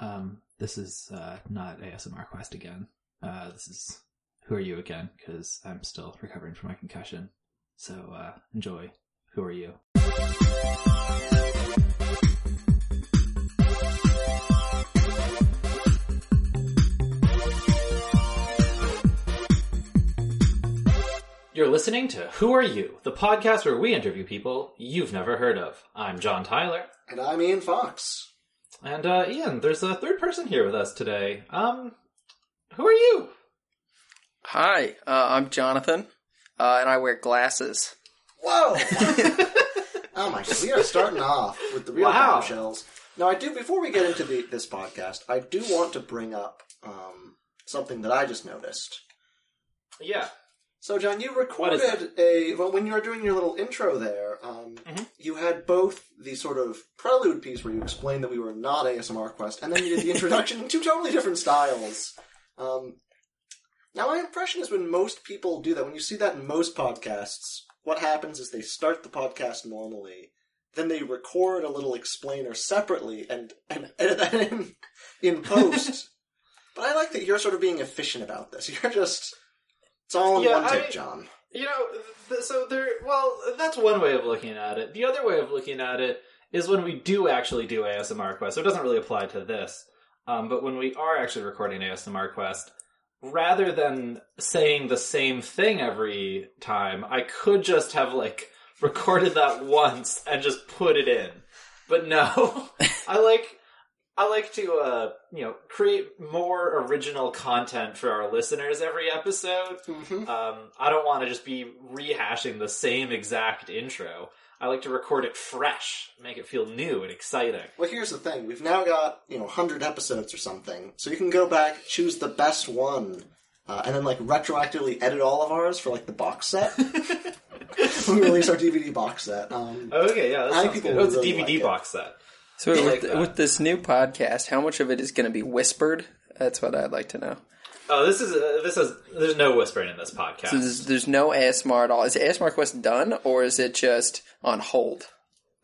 Um, this is uh, not ASMR Quest again. Uh, this is Who Are You again, because I'm still recovering from my concussion. So uh, enjoy Who Are You? You're listening to Who Are You, the podcast where we interview people you've never heard of. I'm John Tyler. And I'm Ian Fox. And uh, Ian, there's a third person here with us today. Um, who are you? Hi, uh, I'm Jonathan, uh, and I wear glasses. Whoa! oh my god, we are starting off with the real Wow. bombshells. Now, I do before we get into the, this podcast, I do want to bring up um, something that I just noticed. Yeah. So, John, you recorded a well when you were doing your little intro there. Um, Mhm. You had both the sort of prelude piece where you explained that we were not ASMR Quest, and then you did the introduction in two totally different styles. Um, now, my impression is when most people do that, when you see that in most podcasts, what happens is they start the podcast normally, then they record a little explainer separately and, and edit that in, in post. but I like that you're sort of being efficient about this. You're just. It's all in Yeah, one take, John. You know, th- so there. Well, that's one way of looking at it. The other way of looking at it is when we do actually do ASMR Quest. So it doesn't really apply to this, um, but when we are actually recording ASMR Quest, rather than saying the same thing every time, I could just have like recorded that once and just put it in. But no, I like. I like to, uh, you know, create more original content for our listeners every episode. hmm Um, I don't want to just be rehashing the same exact intro. I like to record it fresh, make it feel new and exciting. Well, here's the thing. We've now got, you know, 100 episodes or something. So you can go back, choose the best one, uh, and then, like, retroactively edit all of ours for, like, the box set. when we release our DVD box set. Um, Okay, yeah, I think sounds people good. Oh, it's a DVD like box set. So with, like that. with this new podcast, how much of it is going to be whispered? That's what I'd like to know. Oh, this is uh, this is there's no whispering in this podcast. So there's, there's no ASMR at all. Is ASMR Quest done, or is it just on hold?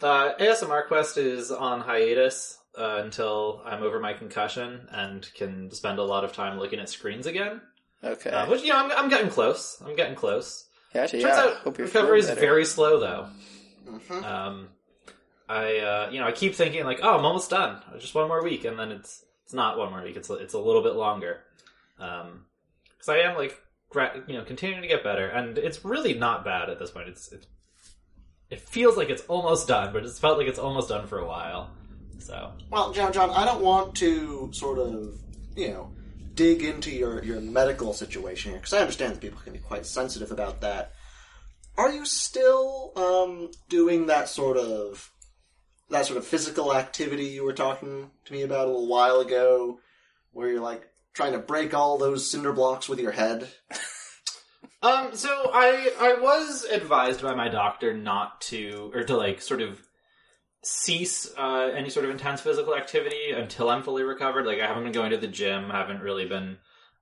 Uh, ASMR Quest is on hiatus uh, until I'm over my concussion and can spend a lot of time looking at screens again. Okay, Uh, which you know, I'm, I'm getting close. I'm getting close. gotcha. Turns Yeah, out hope recovery is very slow though. mhm. Um, I uh, you know I keep thinking like oh I'm almost done. Just one more week and then it's it's not one more week. It's it's a little bit longer. Um because I am like you know continuing to get better and it's really not bad at this point. It's it's it feels like it's almost done but it's felt like it's almost done for a while. So. Well, John, John, I don't want to sort of, you know, dig into your, your medical situation here, because I understand that people can be quite sensitive about that. Are you still um, doing that sort of that sort of physical activity you were talking to me about a little while ago, where you're like trying to break all those cinder blocks with your head? Um, so I I was advised by my doctor not to or to like sort of cease uh, any sort of intense physical activity until I'm fully recovered. Like I haven't been going to the gym, I haven't really been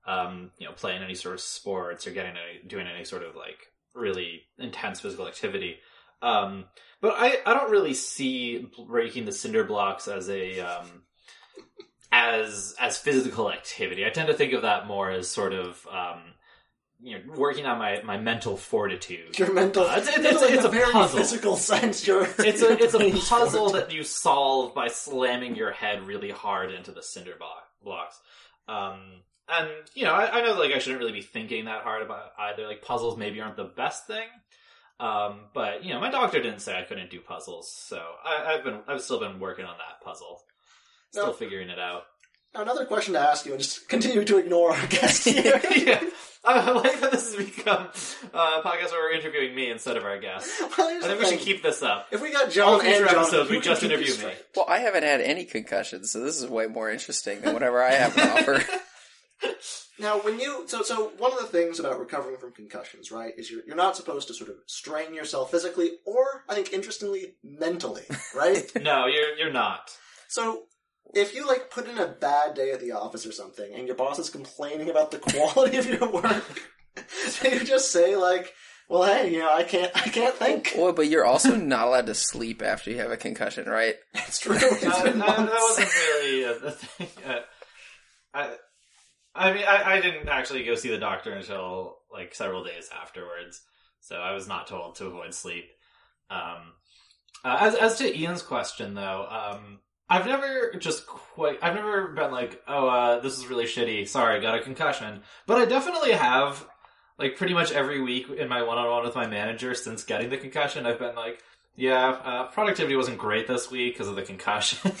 um, you know playing any sort of sports or getting any doing any sort of like really intense physical activity. Um, but I I don't really see breaking the cinder blocks as a um, as as physical activity. I tend to think of that more as sort of um, you know working on my my mental fortitude. Your mental. Uh, it's- it's- it's- in it's a very puzzle. physical sense. It's a it's a puzzle that you solve by slamming your head really hard into the cinder block, blocks. Um, and you know, I, I know like I shouldn't really be thinking that hard about either. Like puzzles maybe aren't the best thing. Um, but you know, my doctor didn't say I couldn't do puzzles, so I, I've been I've still been working on that puzzle, still No. figuring it out. Another question to ask you, and just continue to ignore our guest here. yeah, I, I like that this has become uh, a podcast where we're interviewing me instead of our guests. Well, I the think we should keep this up. If we got John future and John, episodes, we just interview me. Well, I haven't had any concussions, so this is way more interesting than whatever I have to offer. Now, when you so so one of the things about recovering from concussions, right, is you're you're not supposed to sort of strain yourself physically, or I think interestingly, mentally, right? No, you're you're not. so if you like put in a bad day at the office or something, and your boss is complaining about the quality of your work, so you just say like, Well, hey, you know, I can't, I can't think. Well, but you're also not allowed to sleep after you have a concussion, right? It's true. It's Uh, been that, that wasn't really a, a thing. Uh, I, I mean, I, I didn't actually go see the doctor until like several days afterwards, so I was not told to avoid sleep. Um, uh, as as to Ian's question, though, um, I've never just quite. I've never been like, oh, uh, this is really shitty. Sorry, I got a concussion. But I definitely have. Like pretty much every week in my one-on-one with my manager since getting the concussion, I've been like, yeah, uh, productivity wasn't great this week because of the concussion.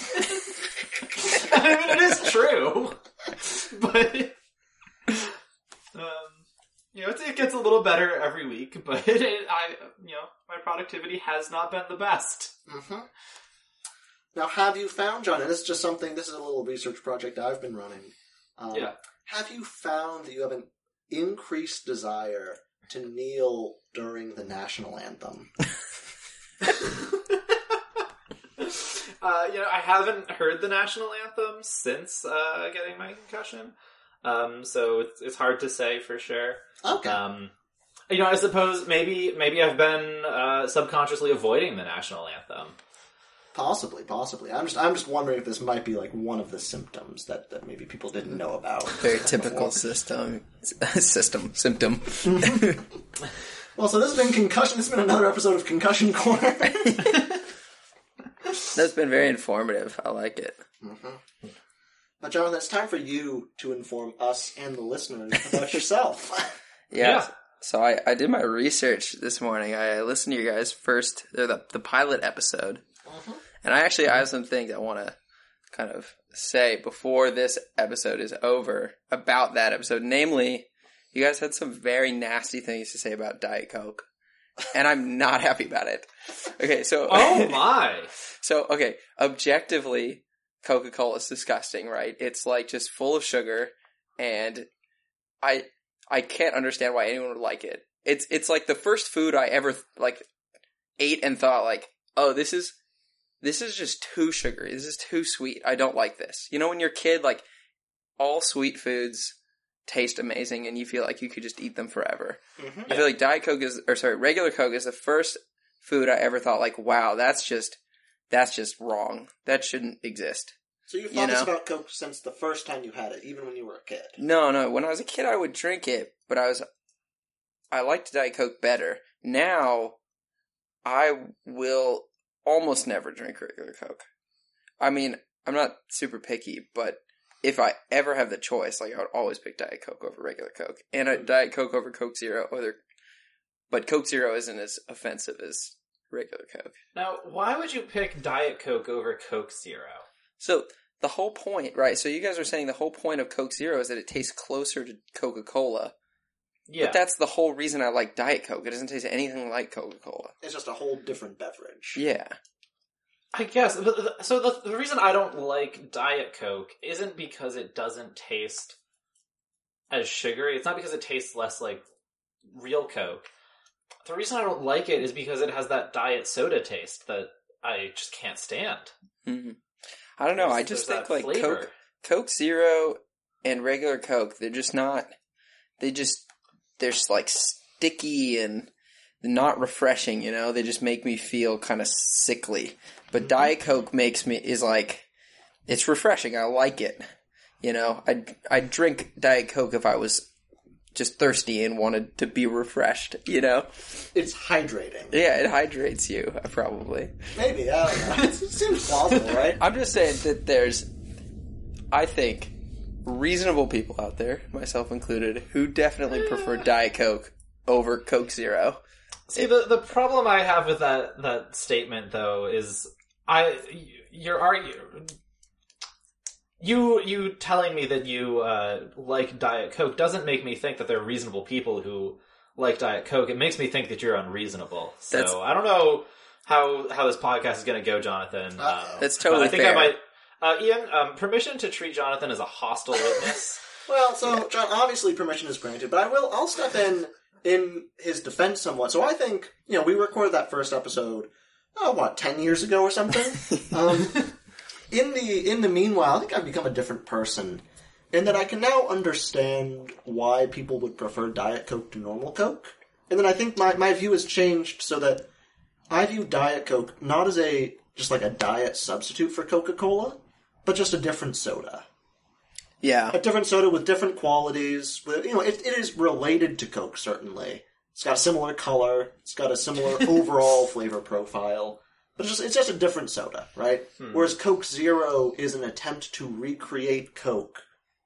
I mean, it is true, but um, you know, it gets a little better every week. But it, I, you know, my productivity has not been the best. hmm Now, have you found, John, and this is just something, this is a little research project I've been running. Um, Yeah. Have you found that you have an increased desire to kneel during the national anthem? uh, you know, I haven't heard the national anthem since uh, getting my concussion, um, so it's it's hard to say for sure. Okay. Um, you know, I suppose maybe maybe I've been uh, subconsciously avoiding the national anthem. Possibly, possibly. I'm just, I'm just wondering if this might be like one of the symptoms that, that maybe people didn't know about. Very typical system, system symptom. Well, so this has been concussion. This has been another episode of Concussion Corner. That's been very informative. I like it. Mm-hmm. but Jonathan, it's time for you to inform us and the listeners about yourself. Yeah. Yeah. So I, I did my research this morning. I listened to you guys first, or the the pilot episode, mm-hmm. and I actually I have some things I want to kind of say before this episode is over about that episode. Namely, you guys had some very nasty things to say about Diet Coke, and I'm not happy about it. Okay, so Oh my! so okay, objectively, Coca Cola is disgusting, right? It's like just full of sugar, and I I can't understand why anyone would like it. It's it's like the first food I ever like ate and thought like, oh, this is this is just too sugary. This is too sweet. I don't like this. You know, when you're a kid, like all sweet foods taste amazing, and you feel like you could just eat them forever. Mhm. I feel like Diet Coke is, or sorry, regular Coke is the first food I ever thought like, wow, that's just that's just wrong. That shouldn't exist. So you've You thought this about Coke since the first time you had it, even when you were a kid. No, no. When I was a kid, I would drink it, but I was I liked Diet Coke better. Now, I will almost never drink regular Coke. I mean, I'm not super picky, but if I ever have the choice, like I would always pick Diet Coke over regular Coke, and a Diet Coke over Coke Zero. Other, but Coke Zero isn't as offensive as regular Coke. Now, why would you pick Diet Coke over Coke Zero? So the whole point, right? So you guys are saying the whole point of Coke Zero is that it tastes closer to Coca Cola. Yeah, But that's the whole reason I like Diet Coke. It doesn't taste anything like Coca Cola. It's just a whole different beverage. Yeah. I guess. So the, the reason I don't like Diet Coke isn't because it doesn't taste as sugary. It's not because it tastes less like real Coke. The reason I don't like it is because it has that diet soda taste that I just can't stand. hmm I don't know. I just think like flavor. Coke, Coke Zero and regular Coke, they're just not. They just they're just like sticky and not refreshing. You know, they just make me feel kind of sickly. But Diet Coke makes me is like it's refreshing. I like it. You know, I I drink Diet Coke if I was just thirsty and wanted to be refreshed. You know, It's hydrating. yeah, it hydrates you uh, probably. Maybe, I don't know. It seems plausible, right? I'm just saying that there's, I think, reasonable people out there, myself included, who definitely prefer Diet Coke over Coke Zero. See, the the problem I have with that that statement though is I you're argu you you telling me that you uh, like Diet Coke doesn't make me think that there are reasonable people who like Diet Coke. It makes me think that you're unreasonable. So That's- I don't know how how this podcast is going to go, Jonathan. Um, That's but totally I think fair. I might. Uh, Ian, um, permission to treat Jonathan as a hostile witness. Well, so John, obviously permission is granted, but I will. I'll step in in his defense somewhat. So I think you know we recorded that first episode. Oh, what ten years ago or something? um, in the in the meanwhile, I think I've become a different person in that I can now understand why people would prefer Diet Coke to normal Coke. And then I think my, my view has changed so that I view Diet Coke not as a just like a diet substitute for Coca Cola, but just a different soda. Yeah. A different soda with different qualities. With, you know, it, it is related to Coke certainly. It's got a similar color. It's got a similar overall flavor profile. But it's just, it's just a different soda, right? Whereas Coke Zero is an attempt to recreate Coke,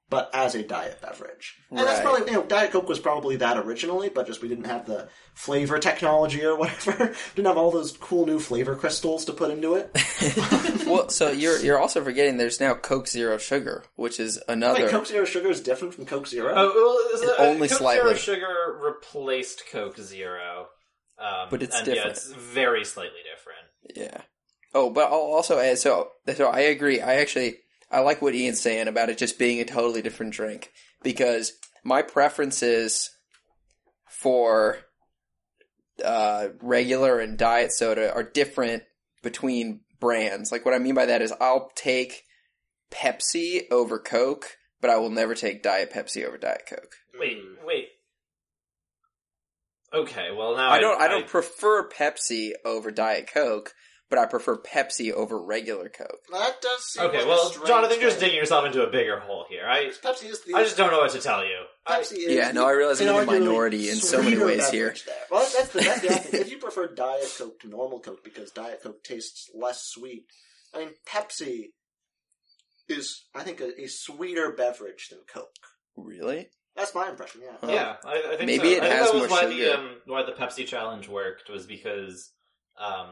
but as a diet beverage. And that's Right. probably, you know, Diet Coke was probably that originally, but just we didn't have the flavor technology or whatever. didn't have all those cool new flavor crystals to put into it. Well, so you're you're also forgetting there's now Coke Zero Sugar, which is another. Wait, Coke Zero Sugar is different from Coke Zero? Oh, well, is it- Only Coke slightly. Zero Sugar replaced Coke Zero, um, But it's and Yeah, different. it's very slightly different. Yeah. Oh, but I'll also add so so I agree. I actually I like what Ian's saying about it just being a totally different drink because my preferences for uh, regular and diet soda are different between brands. Like what I mean by that is I'll take Pepsi over Coke, but I will never take Diet Pepsi over Diet Coke. Wait, wait. Okay, well now I don't I don't prefer Pepsi over Diet Coke, but I prefer Pepsi over regular Coke. That does seem Okay, like well, strange Jonathan, you're just digging yourself into a bigger hole here. I Pepsi is the I just don't know what to tell you. I, is Yeah, no, I realize I'm in the minority in so many ways here. There. Well, that's the, that's the other thing. If you prefer Diet Coke to normal Coke because Diet Coke tastes less sweet, I mean, Pepsi is, I think, a, a sweeter beverage than Coke. Really? That's my impression. Yeah. Huh. yeah, I, I think Maybe so. it I think has that was more why the sugar. um, why the Pepsi challenge worked was because um,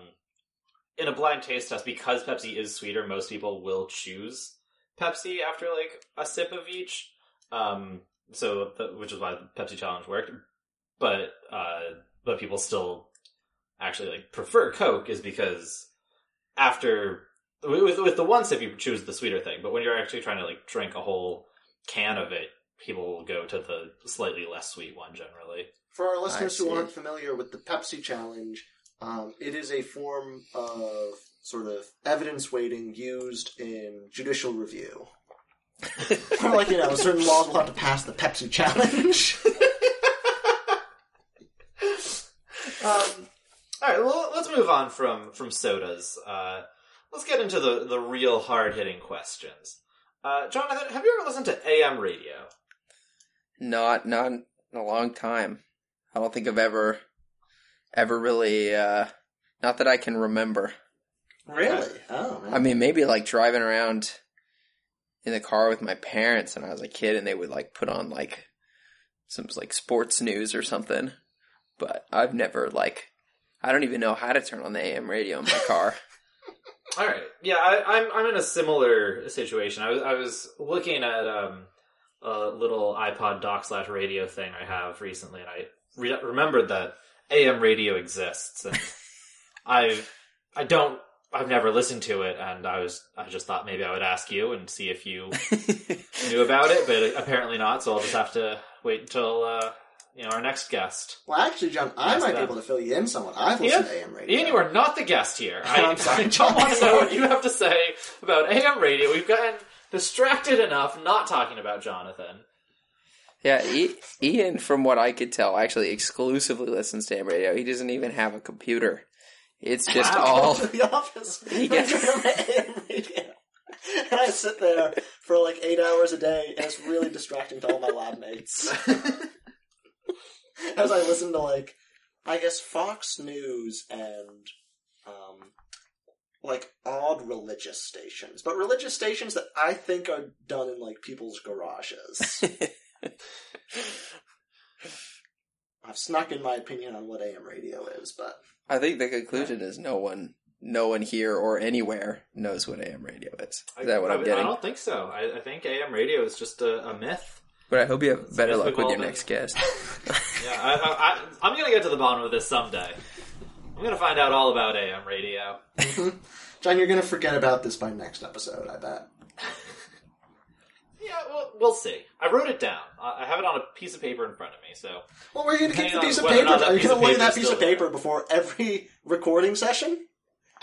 in a blind taste test, because Pepsi is sweeter, most people will choose Pepsi after like a sip of each. Um, so, th- which is why the Pepsi challenge worked. But uh, but people still actually like prefer Coke is because after with with the one sip you choose the sweeter thing, but when you're actually trying to like drink a whole can of it, people will go to the slightly less sweet one generally. For our listeners who aren't familiar with the Pepsi challenge, um, it is a form of sort of evidence weighting used in judicial review. Kind of like, you know, certain laws will have to pass the Pepsi challenge. Um, all right, well, let's move on from from sodas. Uh, let's get into the the real hard hitting questions. Uh, Jonathan, have you ever listened to AM radio? Not not in a long time. I don't think I've ever ever really uh not that I can remember. really? Oh, man. I mean maybe like driving around in the car with my parents when I was a kid and they would like put on like some like sports news or something. But I've never like I don't even know how to turn on the AM radio in my car. All right, yeah, I, I'm I'm in a similar situation. I was I was looking at um a little iPod dock slash radio thing I have recently, and I re- remembered that AM radio exists, and I I don't I've never listened to it, and I was I just thought maybe I would ask you and see if you knew about it, but apparently not. So I'll just have to wait until uh, you know our next guest. Well, actually, John, I Yes, might be able to fill you in somewhat. I've Ian? listened to AM radio. Ian, you are not the guest here. I, I'm sorry, I don't want to know what you have to say about AM radio. We've gotten distracted enough not talking about Jonathan. yeah, I- Ian from what I could tell actually exclusively listens to AM radio. He doesn't even have a computer. It's just Wow. all to the office. Yeah. I turn on my AM radio. And I sit there for like eight hours a day, and it's really distracting to all my lab mates. As I listen to like, I guess Fox News and um, like odd religious stations, but religious stations that I think are done in like people's garages. I've snuck in my opinion on what AM radio is, but I think the conclusion is no one, no one here or anywhere knows what AM radio is. Is that what I, I'm I don't think so. I, I think AM radio is just a, a myth. But I hope you have better luck with your next guest. Yeah, I, I, I, I'm going to get to the bottom of this someday. I'm to find out all about AM radio. John, you're gonna forget about this by next episode, I bet. Yeah, well, we'll see. I wrote it down. I I have it on a piece of paper in front of me. So Well, where are you gonna keep the piece of paper? Are you gonna paper that piece of there. paper before every recording session?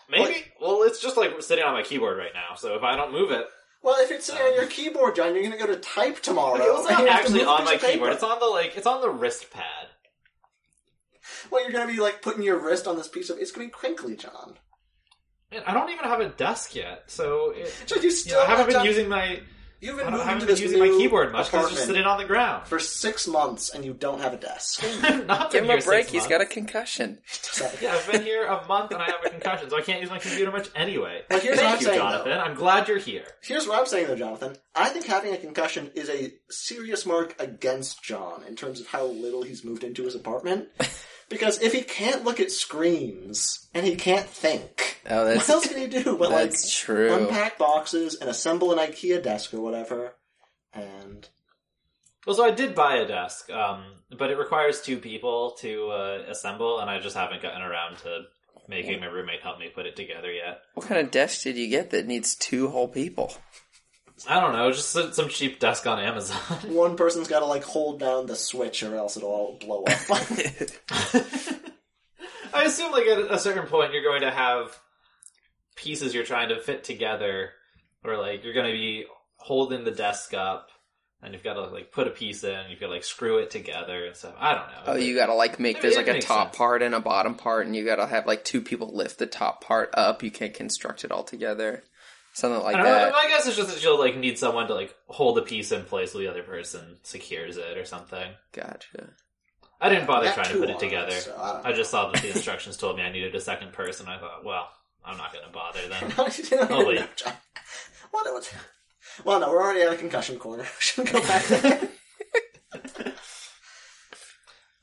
maybe. Well, it's just like sitting on my keyboard right now. So if I don't move it, Well, if it's sitting on um, your keyboard, John, you're gonna go to type tomorrow. It's not you have to actually on my paper. keyboard. It's on the like it's on the wrist pad. Well, you're gonna be like putting your wrist on this piece of. It's gonna be crinkly, John. Man, I don't even have a desk yet, so it, John, you you still know, I haven't been John, using my You've I been don't- I moving haven't to been this using my keyboard much because it's just sitting on the ground. for six months, and you don't have a desk. Not Give him a break. He's got a concussion. Yeah, I've been here a month and I have a concussion, so I can't use my computer much anyway. Well, here's what Thank I'm you, saying, Jonathan. though. I'm glad you're here. Here's what I'm saying, though, Jonathan. I think having a concussion is a serious mark against John in terms of how little he's moved into his apartment. Because if he can't look at screens and he can't think, Oh, what else can he do but like true. unpack boxes and assemble an IKEA desk or whatever? And Well, so I did buy a desk, um, but it requires two people to uh, assemble, and I just haven't gotten around to making my roommate help me put it together yet. What kind of desk did you get that needs two whole people? I don't know, just some some cheap desk on Amazon. one person's got to like hold down the switch or else it'll all blow up. I assume, like at a certain point, you're going to have pieces you're trying to fit together, or like you're going to be holding the desk up, and you've got to like put a piece in, you've got to like screw it together and stuff. I don't know. Oh, you gotta like make Maybe there's it like a top sense. part and a bottom part, and you gotta have like two people lift the top part up. You can't construct it all together. Something like I don't know. that. My guess is just that you'll like need someone to like hold a piece in place while the other person secures it or something. Gotcha. I didn't bother trying to put it arms, together. so I I just saw that the instructions told me I needed a second person. I thought, well, I'm not going to bother then. oh, wait. What, what? Well, no, we're already at a concussion corner. We should go back there.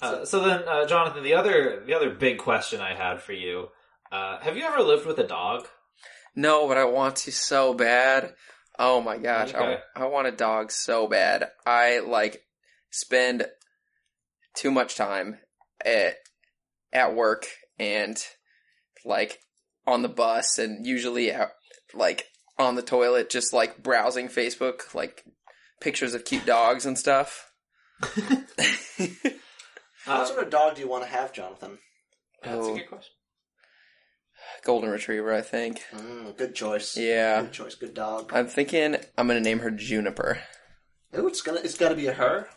Uh, so then, uh, Jonathan, the other the other big question I had for you: uh, Have you ever lived with a dog? No, but I want to so bad. Oh my gosh, Okay. I, I want a dog so bad. I like spend too much time at at work and like on the bus and usually out, like on the toilet just like browsing Facebook like pictures of cute dogs and stuff. what sort of dog do you want to have, Jonathan? that's a good question. Golden retriever, I think. Mm, good choice. Yeah. Good choice. Good dog. I'm thinking I'm going to name her Juniper. Ooh, it's gonna. It's got to be a her.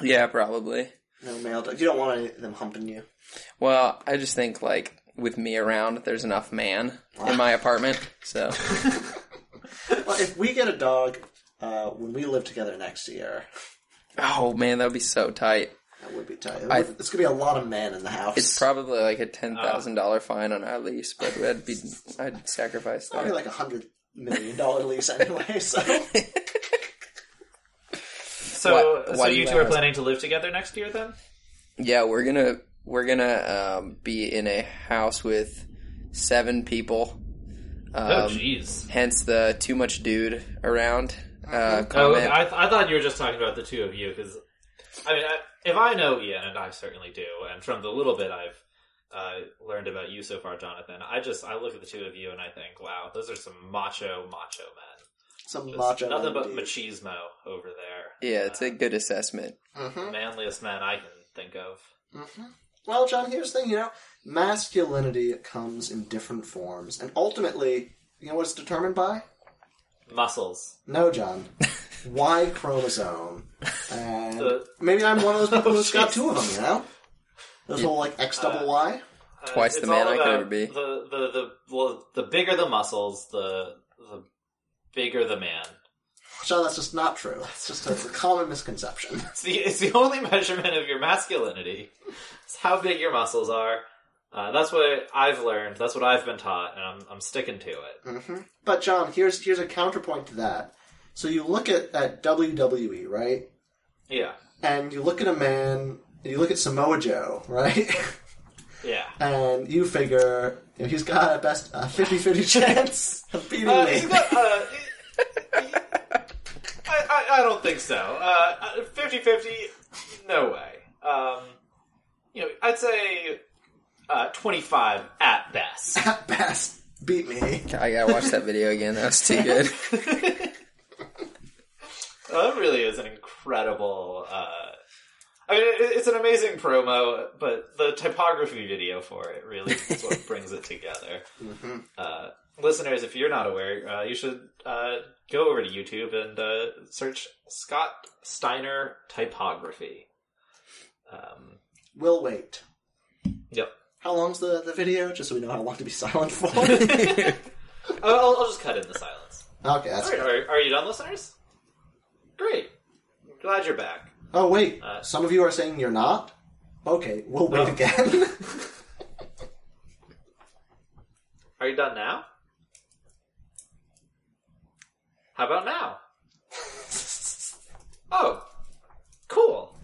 Yeah, probably. No male dog. You don't want any of them humping you. Well, I just think like with me around, there's enough man in my apartment. So Well, if we get a dog uh, when we live together next year, oh man, that would be so tight. That would be tight. I- it's gonna be a lot of men in the house. It's probably like a ten thousand dollar fine on our lease, but I'd be I'd sacrifice probably that. like a hundred million dollar lease anyway. So So, Why- so why do you you two are ask? planning to live together next year, then? Yeah, we're gonna we're gonna um, be in a house with seven people. oh, Um, jeez. hence the too much dude around uh, Oh, comment. I, I thought you were just talking about the two of you because, I mean, I, if I know Ian, and I certainly do, and from the little bit I've uh, learned about you so far, Jonathan, I just I look at the two of you and I think, wow, those are some macho, macho men. some Just macho. nothing but indeed. machismo over there. yeah, it's a good assessment. Mhm. manliest man I can think of. Mhm. Well, John, here's the thing. You know, masculinity comes in different forms, and ultimately, you know what it's determined by? Muscles. No, John. Y chromosome. And The- maybe I'm one of those people Oh, who's got two of them. You know, those whole like X double Y. Uh, Twice the it's man all I could about ever be. The the the well, the bigger the muscles, the the bigger the man. John, that's just not true. That's just a, it's a common misconception. It's the it's the only measurement of your masculinity. It's how big your muscles are. Uh, that's what I've learned. That's what I've been taught, and I'm I'm sticking to it. hmm But John, here's here's a counterpoint to that. So you look at, at WWE, right? Yeah, And you look at a man, and you look at Samoa Joe, right? yeah. and you figure you know, he's got a best a 50-50 chance of beating Uh, me. he's got, uh, I, I, I don't think so. Uh, 50-50, no way. Um, you know, I'd say uh, 25 at best. At best, beat me. I gotta watch that video again. That was too good. Well, that really is an incredible. Uh, I mean, it, it's an amazing promo, but the typography video for it really is what brings it together. Mhm. Uh, listeners, if you're not aware, uh, you should uh, go over to YouTube and uh, search Scott Steiner typography. Um, We'll wait. Yep. How long's the, the video? Just so we know how long to be silent for. I'll, I'll- I'll just cut in the silence. okay, that's All right, are, are you done, listeners? Great. Glad you're back. Oh wait, Uh, some of you are saying you're not. Okay, we'll wait Oh. again. Are you done now? How about now? oh, cool.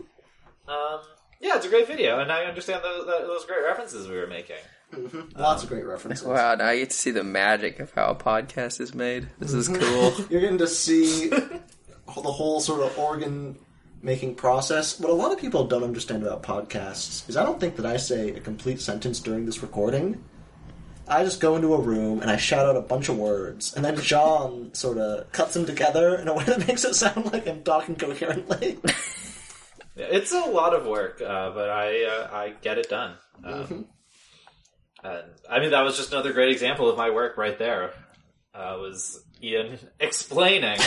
Um, yeah, it's a great video, and I understand those, those great references we were making. Mhm. Lots of great references. Wow, now I get to see the magic of how a podcast is made. This is Mm-hmm. cool. You're getting to see the whole sort of organ making process. What a lot of people don't understand about podcasts is I don't think that I say a complete sentence during this recording. I just go into a room and I shout out a bunch of words, and then John sort of cuts them together in a way that makes it sound like I'm talking coherently. It's a lot of work, uh, but I uh, I get it done. Um, Mm-hmm. and I mean, that was just another great example of my work right there. Uh, was Ian explaining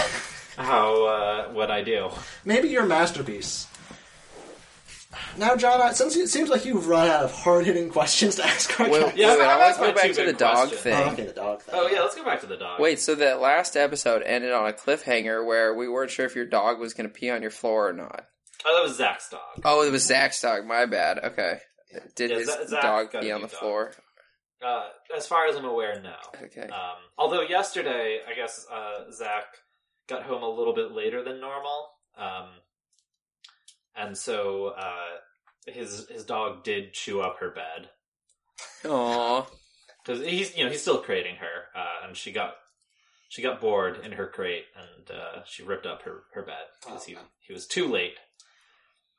how uh, what I do? Maybe your masterpiece. Now, John, I- since it seems like you've run out of hard hitting questions to ask our Wait, guests. Yeah, wait, wait, I've I asked want my to go back to the big dog questions. thing. Oh, okay, the dog thing. Oh yeah, let's go back to the dog. Wait, so that last episode ended on a cliffhanger where we weren't sure if your dog was going to pee on your floor or not. oh, that was Zach's dog. Oh, it was Zach's dog. My bad. Okay. Did Yeah, his Za- Zach dog got a pee on new the dog. floor? Uh, as far as I'm aware, no. Okay. Um, although yesterday, I guess uh, Zach got home a little bit later than normal, um, and so uh, his his dog did chew up her bed Aw. because he's you know he's still crating her, uh, and she got she got bored in her crate and uh, she ripped up her her bed because he he was too late.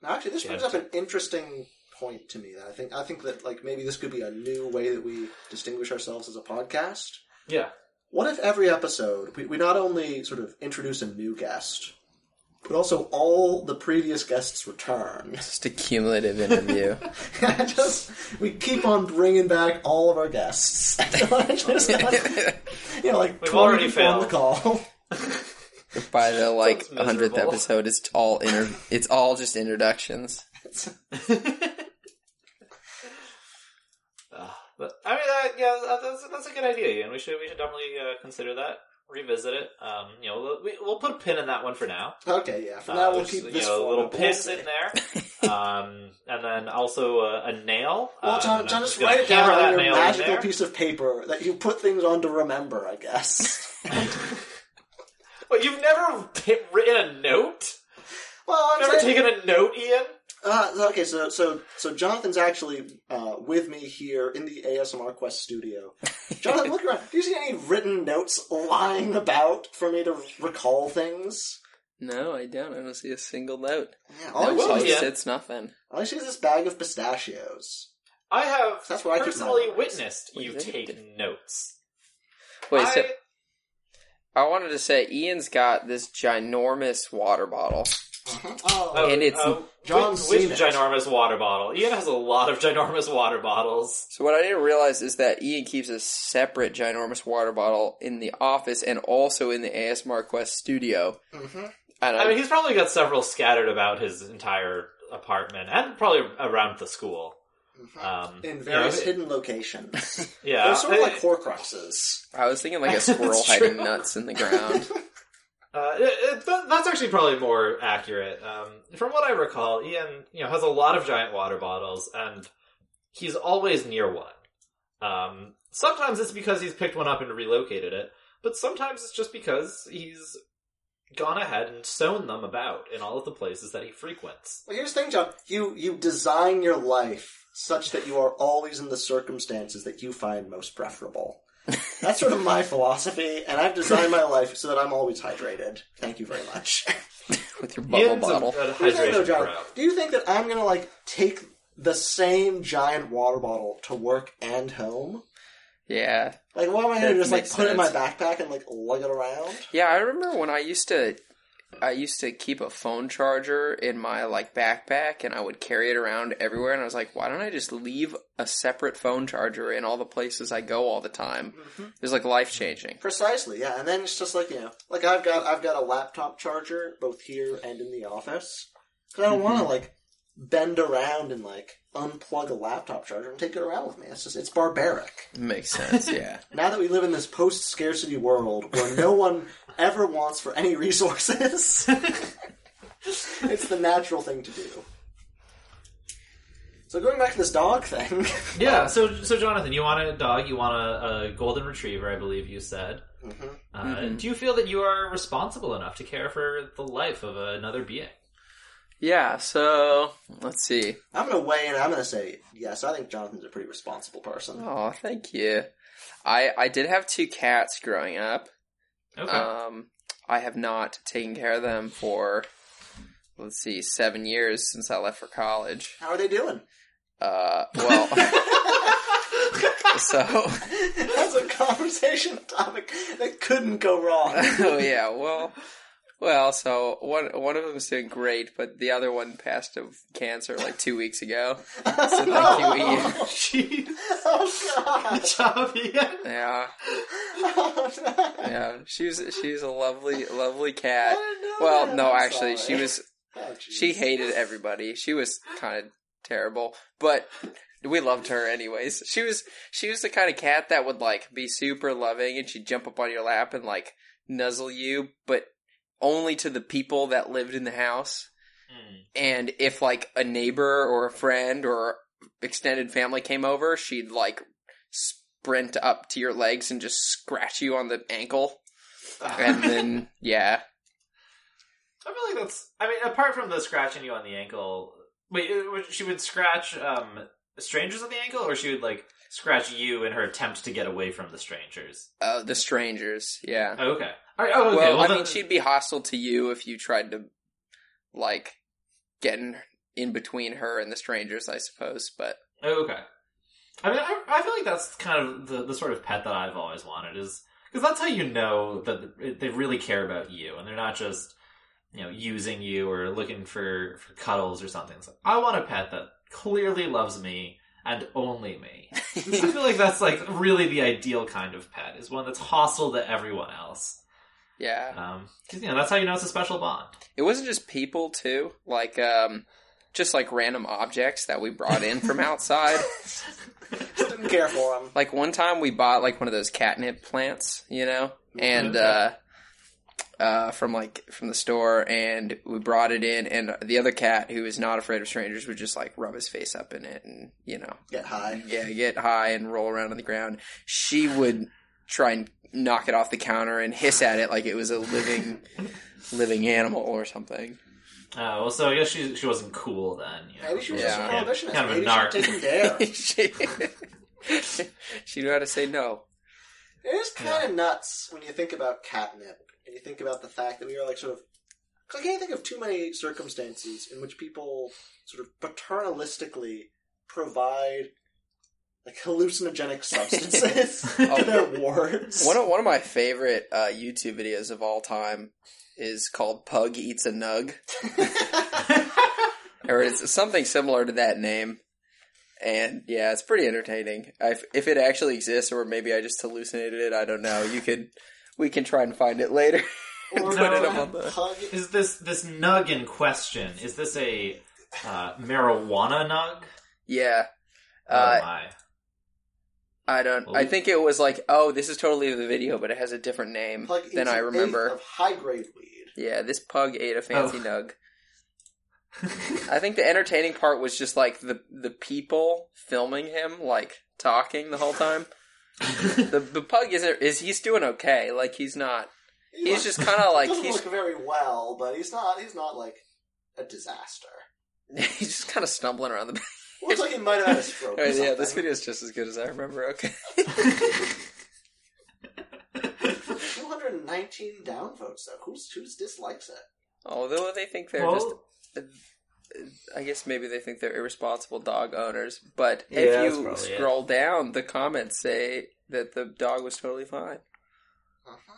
Now, actually, this Yeah, brings up an interesting point to me. That I think I think that like maybe this could be a new way that we distinguish ourselves as a podcast. Yeah, What if every episode we, we not only sort of introduce a new guest, but also all the previous guests return? Just a cumulative interview. Just we keep on bringing back all of our guests. Just, you know, like We've 20 already people on the failed. call. By the like Sounds hundredth miserable. episode, it's all inter- It's all just introductions. Uh, but I mean, uh, yeah, that's that's a good idea, Ian. We should we should definitely uh, consider that, revisit it. Um, you know, we'll, we, we'll put a pin in that one for now. okay, yeah. For Uh, now, we'll keep you this know, format, little pin in there, um, and then also uh, a nail. Well, uh, John, and John just write it down that on your magical piece of paper that you put things on to remember, I guess. Well, you've never written a note. well, I'm Never saying, taken a note, Ian. Uh, okay, so so so Jonathan's actually uh, with me here in the ASMR Quest studio. Jonathan, look around. Do you see any written notes lying about for me to recall things? No, I don't. I don't see a single note. Yeah, all, No, I see is, It's nothing. all I see is this bag of pistachios. I have That's where I personally my notes. witnessed you is it? take notes. Wait, I, so I wanted to say Ian's got this ginormous water bottle. Uh-huh. oh, and it's- oh, John's which, seen which ginormous water bottle? Ian has a lot of ginormous water bottles. So what I didn't realize is that Ian keeps a separate ginormous water bottle in the office and also in the ASMR Quest studio. Mhm. I, I mean, he's probably got several scattered about his entire apartment and probably around the school. Mhm. Um, In you various know, hidden locations. yeah, They're sort of like Horcruxes. I was thinking like a squirrel hiding nuts in the ground. Uh, it, it, that's actually probably more accurate. Um, from what I recall, Ian, you know, has a lot of giant water bottles, and he's always near one. Um, sometimes it's because he's picked one up and relocated it, but sometimes it's just because he's gone ahead and sown them about in all of the places that he frequents. Well, here's the thing, John. You you design your life such that you are always in the circumstances that you find most preferable. That's sort of my philosophy, and I've designed my life so that I'm always hydrated. Thank you very much. with your bubble Ian's a- bottle. a Here's the thing, though, hydration John. Do you think that I'm gonna like take the same giant water bottle to work and home? Yeah. Like, what am I gonna do? Just like makes put it in my backpack and like lug it around? Yeah, I remember when I used to I used to keep a phone charger in my like backpack and I would carry it around everywhere and I was like, why don't I just leave a separate phone charger in all the places I go all the time? Mm-hmm. It was like life changing. Precisely, yeah. And then it's just like you know, like I've got I've got a laptop charger both here and in the office because I don't want to mm-hmm. like bend around and like unplug a laptop charger and take it around with me. It's just it's barbaric. Makes sense. Yeah. Now that we live in this post scarcity world where no one ever wants for any resources, it's the natural thing to do. So going back to this dog thing, Yeah, so so Jonathan, you want a dog? You want a, a golden retriever? I believe you said. Mhm. Uh, Mhm. Do you feel that you are responsible enough to care for the life of another being? Yeah. So let's see. I'm gonna weigh in. I'm gonna say yes. I think Jonathan's a pretty responsible person. Oh, thank you. I I did have two cats growing up. Okay. Um, I have not taken care of them for let's see, seven years since I left for college. How are they doing? Uh, well, so That's a conversation topic that couldn't go wrong. oh yeah, well, well, so one one of them is doing great, but the other one passed of cancer like two weeks ago. So thank you, Ian. Jeez. Oh god! Good job, Ian. Yeah, Oh, no. yeah, she's she's a lovely lovely I cat. didn't know Well, that. no, I'm actually, she was Oh, she hated everybody. She was kind of terrible, but we loved her anyways. She was she was the kind of cat that would like be super loving and she'd jump up on your lap and like nuzzle you, but only to the people that lived in the house. Hmm. And if like a neighbor or a friend or extended family came over, she'd like sprint up to your legs and just scratch you on the ankle. And then yeah. I feel like that's. I mean, apart from the scratching you on the ankle, wait, she would scratch um strangers on the ankle, or she would like scratch you in her attempt to get away from the strangers. Uh, the strangers, yeah. Oh, okay. All right. Oh, okay. well, I then- mean, she'd be hostile to you if you tried to, like, get in, in between her and the strangers, I suppose. But Oh, okay. I mean, I, I feel like that's kind of the, the sort of pet that I've always wanted is because that's how you know that they really care about you and they're not just you know using you or looking for, for cuddles or something. Like, I want a pet that clearly loves me and only me. I feel like that's like really the ideal kind of pet is one that's hostile to everyone else. yeah, Um, 'cause, you know that's how you know it's a special bond. it wasn't just people too. Like, um, just like random objects that we brought in from outside. didn't care for him. Like one time we bought like one of those catnip plants, you know, and Okay. uh, uh, from like from the store, and we brought it in, and the other cat who is not afraid of strangers would just like rub his face up in it, and you know, Get high. yeah, get high and roll around on the ground. She would try and knock it off the counter and hiss at it like it was a living, living animal or something. Uh, well, so I guess she she wasn't cool then. You know? Maybe she was Yeah. just a prohibitionist. Kind of a narc. she didn't dare. she, she knew how to say no. It is kind of nuts when you think about catnip and you think about the fact that we are like sort of. I can't think of too many circumstances in which people sort of paternalistically provide like hallucinogenic substances to their wards. One of one of my favorite uh, YouTube videos of all time is called "Pug Eats a Nug," or it's something similar to that name. And yeah, it's pretty entertaining. If, if it actually exists, or maybe I just hallucinated it, I don't know. You could, we can try and find it later. Or put no, it up on the. pug. Is this this nug in question? Is this a uh, marijuana nug? Yeah, oh uh, my! I don't. Well, I think it was like, oh, this is totally the video, but it has a different name Pug than eats I an remember. eighth of high grade weed. Yeah, this pug ate a fancy Oh. nug. I think the entertaining part was just like the the people filming him like talking the whole time. The the pug is is he's doing okay. Like he's not. He He's looks- just kind of like doesn't he's look very well, but he's not. He's not like a disaster. he's just kind of stumbling around the. Looks like he might have had a stroke. or yeah, this video is just as good as I remember. Okay. 219 downvotes though. Who's who's dislikes it? Although they think they're Well, just. I guess maybe they think they're irresponsible dog owners, but Yeah, if that's you probably it. scroll down, the comments say that the dog was totally fine. Uh-huh.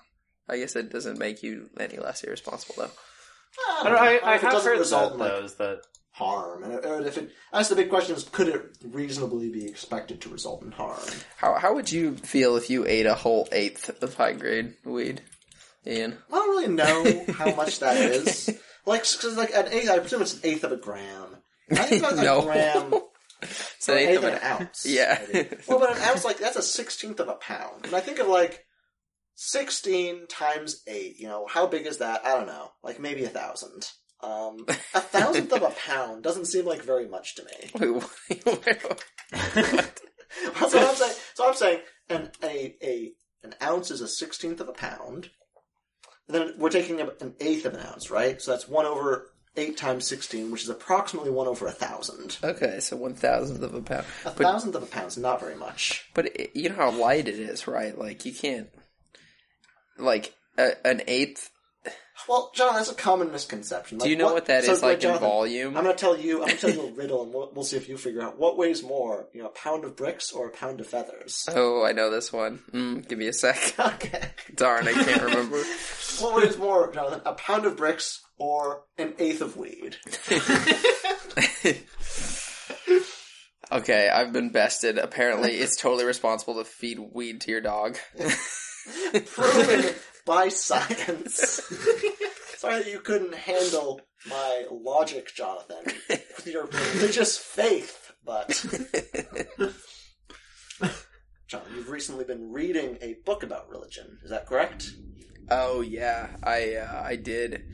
I guess it doesn't make you any less irresponsible, though. I, I, don't don't, I. I if it have heard result that in, like, those that harm, and, and if it, I guess the big question is, could it reasonably be expected to result in harm? How how would you feel if you ate a whole eighth of high grade weed, Ian? I don't really know how much that is. Like, because like an eighth, I presume it's an eighth of a gram. I think about No. a gram. It's an or eighth of an an ounce. Yeah. maybe. well, but an ounce, like, that's a sixteenth of a pound. And I think of, like, 16 times 8, you know, how big is that? I don't know. Like, maybe a thousand. Um, a thousandth of a pound doesn't seem like very much to me. Wait, wait, what? That's what I'm saying. So I'm saying an a a an ounce is a sixteenth of a pound. Then we're taking an eighth of an ounce, right? So that's one over eight times sixteen, which is approximately one over a thousand. okay, so one thousandth of a pound. A But thousandth of a pound is not very much. but it, you know how light it is, right? Like you can't like a, an eighth. Well, John, that's a common misconception. Do you know what, that is like in volume? I'm going to tell you. I'm going to tell you a riddle, and we'll, we'll see if you figure out what weighs more, you know, a pound of bricks or a pound of feathers. Oh, I know this one. Mm, give me a sec. Okay. Darn, I can't remember. What weighs more, Jonathan? A pound of bricks or an eighth of weed? okay, I've been bested. Apparently, it's totally responsible to feed weed to your dog. proven by science. Sorry that you couldn't handle my logic, Jonathan, with your religious faith, but. John, you've recently been reading a book about religion. Is that correct? Oh yeah, I uh, I did.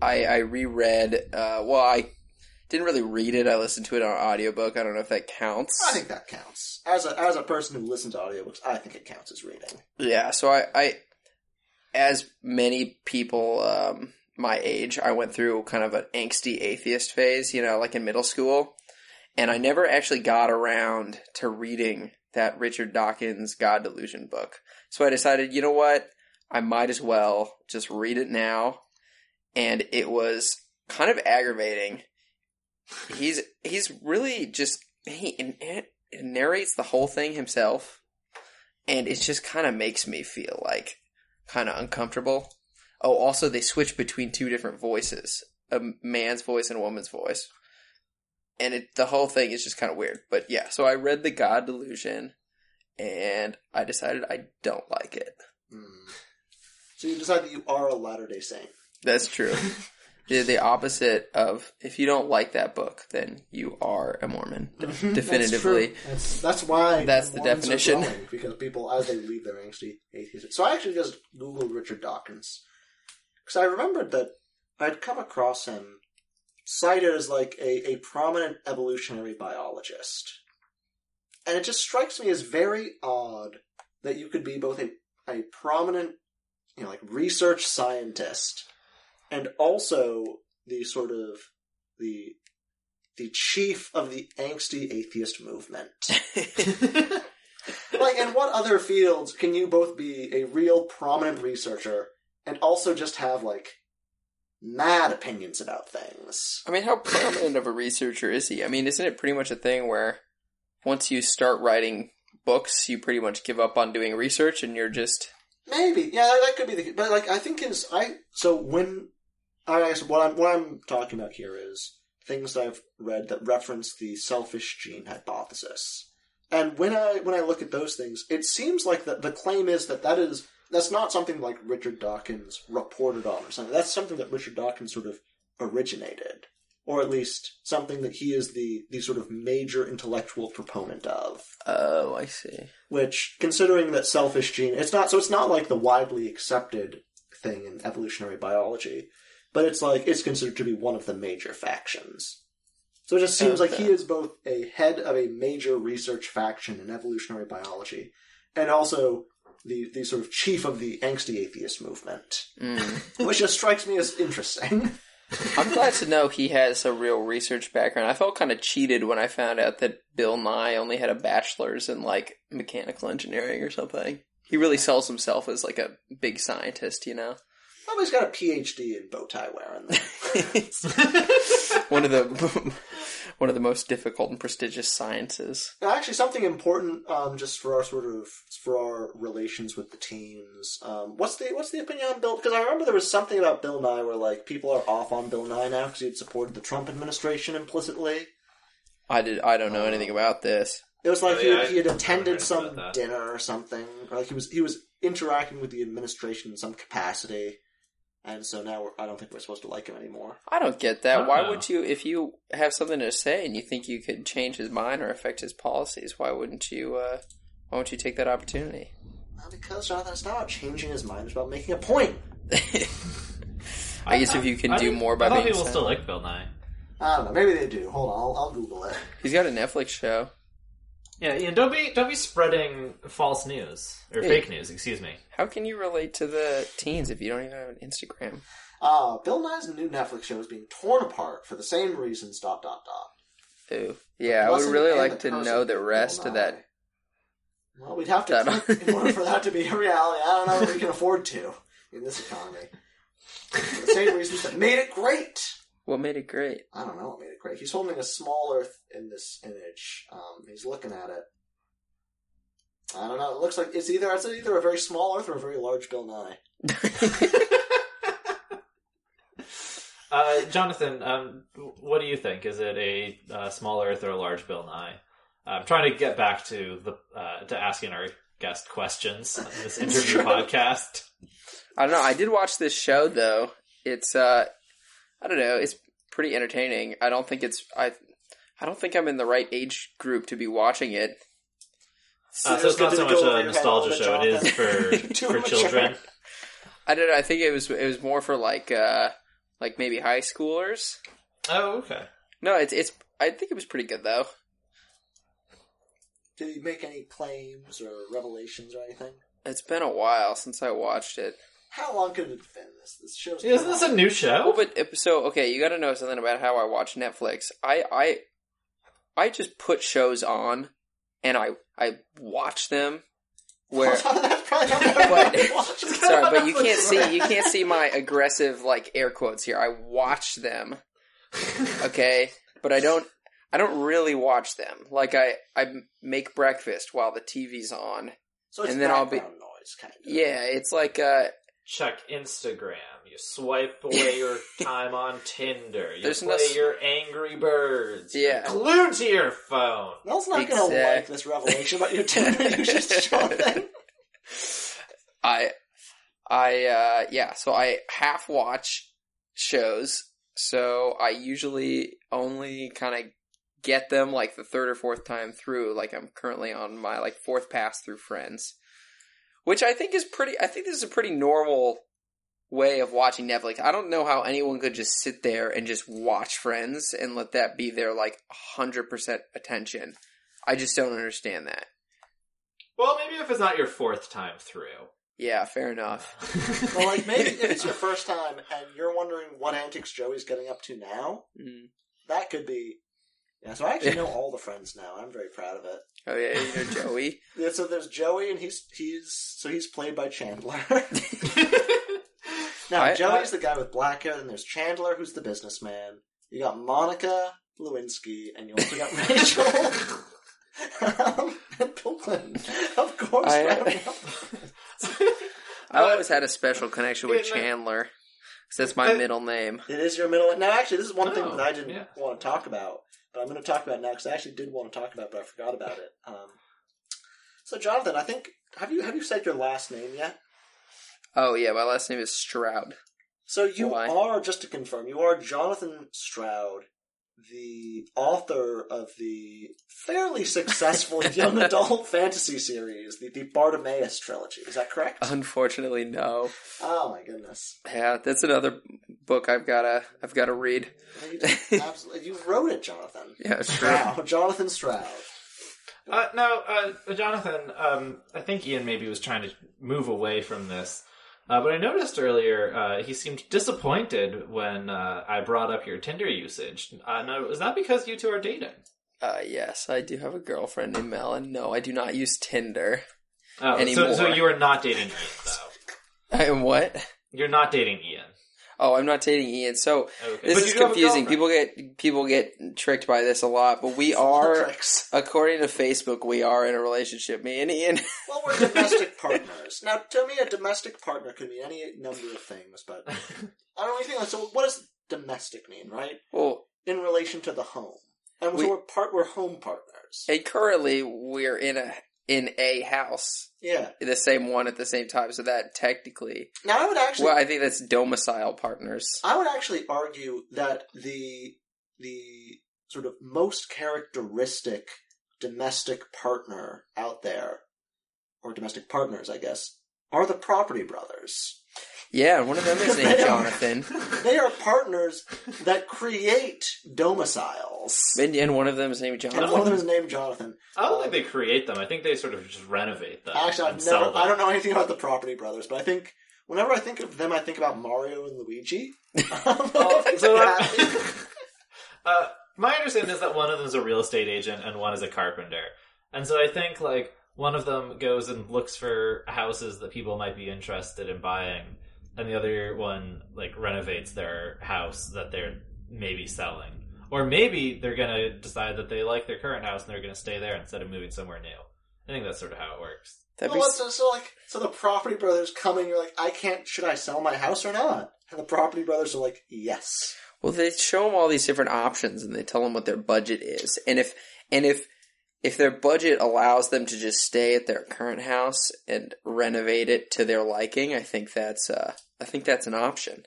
I I reread. Uh, well, I didn't really read it. I listened to it on audiobook. I don't know if that counts. I think that counts. As a as a person who listens to audiobooks, I think it counts as reading. Yeah, so I, I as many people um, my age, I went through kind of an angsty atheist phase, you know, like in middle school, and I never actually got around to reading that Richard Dawkins God Delusion book. So I decided, you know what, I might as well just read it now, and it was kind of aggravating. He's he's really just he narrates the whole thing himself and it just kind of makes me feel like kind of uncomfortable. Oh, also they switch between two different voices, a man's voice and a woman's voice. And it the whole thing is just kind of weird. But yeah, so I read The God Delusion and I decided I don't like it. Hmm. So you decide that you are a Latter Day Saint. That's true. The opposite of if you don't like that book, then you are a Mormon. That's Definitively. true. That's, that's why. That's the Mormons definition. because people, as they leave their angsty atheism. So I actually just googled Richard Dawkins because I remembered that I'd come across him cited as like a, a prominent evolutionary biologist, and it just strikes me as very odd that you could be both a a prominent, you know, like research scientist, and also the sort of the the chief of the angsty atheist movement. like, in what other fields can you both be a real prominent researcher and also just have like mad opinions about things? I mean, how prominent of a researcher is he? I mean, isn't it pretty much a thing where once you start writing books, you pretty much give up on doing research and you're just Maybe, yeah, that, could be the. But like, I think is I. So when I guess what I'm what I'm talking about here is things that I've read that reference the selfish gene hypothesis. And when I when I look at those things, it seems like the the claim is that that is that's not something like Richard Dawkins reported on or something. That's something that Richard Dawkins sort of originated, or at least something that he is the the sort of major intellectual proponent of oh, I see. which considering that selfish gene it's not so it's not like the widely accepted thing in evolutionary biology but it's like it's considered to be one of the major factions so it just seems like he is both a head of a major research faction in evolutionary biology and also the, the sort of chief of the angsty atheist movement Mm. which just strikes me as interesting I'm glad to know he has a real research background. I felt kind of cheated when I found out that Bill Nye only had a bachelor's in like mechanical engineering or something. He really sells himself as like a big scientist, you know. Probably's got a phd in bow tie wearing one of the one of the most difficult and prestigious sciences. Now, actually, something important, um, just for our sort of for our relations with the teams. Um, what's the what's the opinion on Bill? Because I remember there was something about Bill Nye where like people are off on Bill Nye now because he had supported the Trump administration implicitly. I did. I don't know anything about this. It was like Oh, he, yeah, he had I- I attended some dinner or something, or like he was he was interacting with the administration in some capacity. And so now we're, I don't think we're supposed to like him anymore. I don't get that. Why Oh. would you, if you have something to say and you think you could change his mind or affect his policies, why wouldn't you? Uh, why won't you take that opportunity? Well, because Jonathan, it's not about changing his mind; it's about making a point. I guess if you can I do think- more by I being people sad. still like Bill Nye. I don't know. Maybe they do. Hold on, I'll, I'll Google it. He's got a Netflix show. Yeah, Ian, don't be don't be spreading false news or Hey. fake news. Excuse me. How can you relate to the teens if you don't even have an Instagram? Uh, Bill Nye's new Netflix show is being torn apart for the same reasons. Dot dot dot. Ooh. Yeah, I would Blessing really and like to curse know the Bill rest of Nye. that. Well, we'd have to That- click in order for that to be a reality. I don't know if we can afford to in this economy. For the same reasons that made it great. What made it great? I don't know what made it great. He's holding a small Earth in this image. Um, he's looking at it. I don't know. It looks like it's either it's either a very small Earth or a very large Bill Nye. Uh, Jonathan, um, what do you think? Is it a uh, small Earth or a large Bill Nye? I'm trying to get back to the uh, to asking our guest questions on this interview podcast. I don't know. I did watch this show though. It's uh, I don't know. It's pretty entertaining. I don't think it's I. I don't think I'm in the right age group to be watching it. Uh, so it's not so much a nostalgia show; it is for for children. I don't know. I think it was it was more for like uh like maybe high schoolers. Oh, okay. No, it's it's. I think it was pretty good though. Did he make any claims or revelations or anything? It's been a while since I watched it. How long could it have been? This this show's Isn't this a new show? Well, but so okay, you got to know something about how I watch Netflix. I I I just put shows on and I I watch them. Where That's probably not But- what I watch. sorry, but you can't see you can't see my aggressive like air quotes here. I watch them, okay, but I don't I don't really watch them. Like I I make breakfast while the TV's on. So it's and then I'll be- background noise, kind of. Yeah, it's like uh Check Instagram. You swipe away your time on Tinder. You There's play no s- your Angry Birds. You're Yeah. glued to your phone. Mel's not gonna Exact- like this revelation about your Tinder usage, Jonathan. I I uh yeah, so I half watch shows. So I usually only kind of get them like the third or fourth time through. Like I'm currently on my like fourth pass through Friends, which I think is pretty. I think this is a pretty normal way of watching Netflix. I don't know how anyone could just sit there and just watch Friends and let that be their like hundred percent attention. I just don't understand that. Well, maybe if it's not your fourth time through. Yeah, fair enough. Well, like maybe if it's your first time and you're wondering what antics Joey's getting up to now, Mm. that could be. Yeah, so I actually know all the friends now. I'm very proud of it. Oh yeah, you know Joey. Yeah, so there's Joey, and he's he's so he's played by Chandler. now I- Joey's the guy with black hair. Then there's Chandler, who's the businessman. You got Monica Lewinsky, and you also got Rachel um, and Bill Clinton, of course. I- I always had a special connection with Chandler. no. Chandler. 'cause that's my middle name. It is your middle. Name. Now, actually, this is one thing Oh, that I didn't yeah. want to talk about, but I'm going to talk about now because I actually did want to talk about, it, but I forgot about it. Um, so, Jonathan, I think have you have you said your last name yet? Oh yeah, my last name is Stroud. So you Why? are just to confirm, you are Jonathan Stroud, the author of the fairly successful young adult fantasy series, the, the Bartimaeus trilogy. Is that correct? Unfortunately, no. oh my goodness! Yeah, that's another book I've gotta I've gotta read. You, absolutely, you wrote it, Jonathan. Yeah, sure. Stroud, Jonathan Stroud. Uh, no, uh, Jonathan, um, I think Ian maybe was trying to move away from this. Uh, but I noticed earlier uh, he seemed disappointed when uh, I brought up your Tinder usage. Uh, no, is that because you two are dating? Uh, yes, I do have a girlfriend named Mel, and no, I do not use Tinder. Oh, so, Anymore. so you are not dating Ian, though. I am what? You're not dating Ian. Oh, I'm not dating Ian. So Okay. this But is you do have a confusing. People get people get tricked by this a lot, but we are, according to Facebook, we are in a relationship. Me and Ian. Well, we're domestic partners. Now, to me, a domestic partner could mean any number of things, but I don't really think. So, what does domestic mean, right? well, In relation to the home, and We- so we're part. We're home partners. and currently we're in a in a house, Yeah. the same one at the same time. So that technically, Now I would actually well, I think that's domicile partners. I would actually argue that the the sort of most characteristic domestic partner out there, or domestic partners, I guess, are the property brothers. Yeah, one of them is named They are- Jonathan, They are partners that create domiciles. and, and one of them is named And one of Jonathan. them is named Jonathan. I don't think they create them. I think they sort of just renovate them Actually, I've sell never. them. I don't know anything about the property brothers, but I think whenever I think of them, I think about Mario and Luigi. Well, so, uh, uh, my understanding is that one of them is a real estate agent and one is a carpenter. And so I think like one of them goes and looks for houses that people might be interested in buying, and the other one like renovates their house that they're maybe selling. Or maybe they're gonna decide that they like their current house and they're gonna stay there instead of moving somewhere new. I think that's sort of how it works. That'd be so, so like, so the property brothers come and you're like, I can't. Should I sell my house or not? And the property brothers are like, yes. Well, they show them all these different options, and they tell them what their budget is, and if and if if their budget allows them to just stay at their current house and renovate it to their liking, I think that's uh, I think that's an option.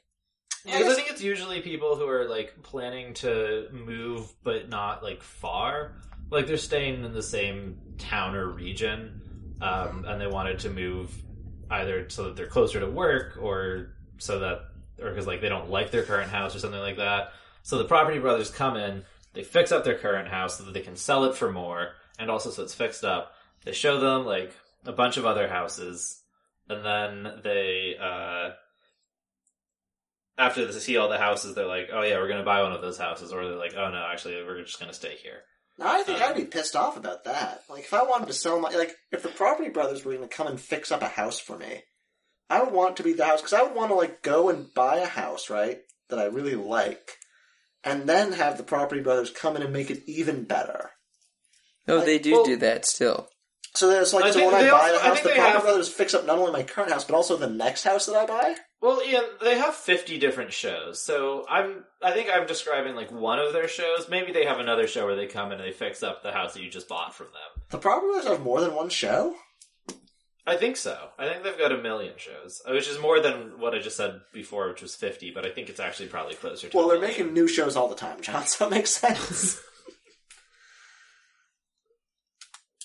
Yeah, because I think it's usually people who are like planning to move, but not like far. Like they're staying in the same town or region, um, and they wanted to move either so that they're closer to work, or so that, or because like they don't like their current house or something like that. So the property brothers come in, they fix up their current house so that they can sell it for more, and also so it's fixed up. They show them like a bunch of other houses, and then they. uh after they see all the houses, they're like, "Oh yeah, we're gonna buy one of those houses," or they're like, "Oh no, actually, we're just gonna stay here." Now I think Um, I'd be pissed off about that. Like if I wanted to sell my like if the property brothers were going to come and fix up a house for me, I would want to be the house because I would want to like go and buy a house right that I really like, and then have the property brothers come in and make it even better. No, Like, they do well- do that still. So then it's like I so when I buy also- the house, the property have- brothers fix up not only my current house but also the next house that I buy. Well, Ian, they have fifty different shows, so I'm I think I'm describing like one of their shows. Maybe they have another show where they come in and they fix up the house that you just bought from them. The property brothers have more than one show. I think so. I think they've got a million shows, uh, which is more than what I just said before, which was fifty. But I think it's actually probably closer to. Well, they're million. making new shows all the time, John. So that makes sense.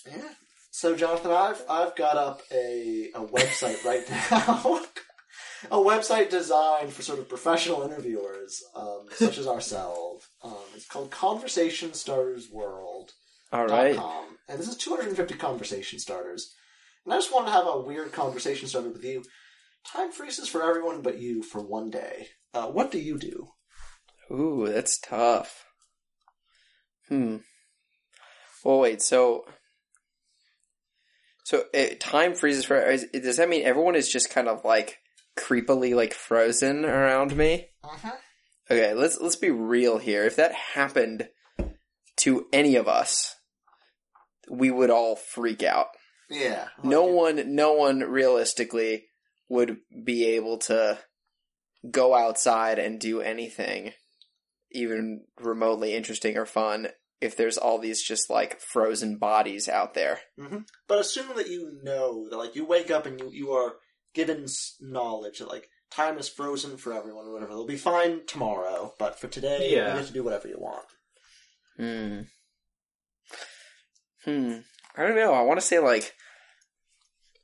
yeah. So, Jonathan, I've I've got up a a website right now, a website designed for sort of professional interviewers, um, such as ourselves. Um, it's called Conversation Starters World. All right. com, and this is 250 conversation starters. And I just wanted to have a weird conversation starter with you. Time freezes for everyone but you for one day. Uh, what do you do? Ooh, that's tough. Hmm. Well, wait. So, so uh, time freezes for. Is, does that mean everyone is just kind of like creepily like frozen around me? Uh-huh. Okay, let's let's be real here. If that happened to any of us, we would all freak out. Yeah. No one, no one realistically would be able to go outside and do anything, even remotely interesting or fun, if there's all these just like frozen bodies out there. But assume that you know that, like, you wake up and you, you are given knowledge that, like, time is frozen for everyone or whatever. They'll be fine tomorrow, but for today, Yeah. you get to do whatever you want. Hmm. Hmm. I don't know. I want to say like,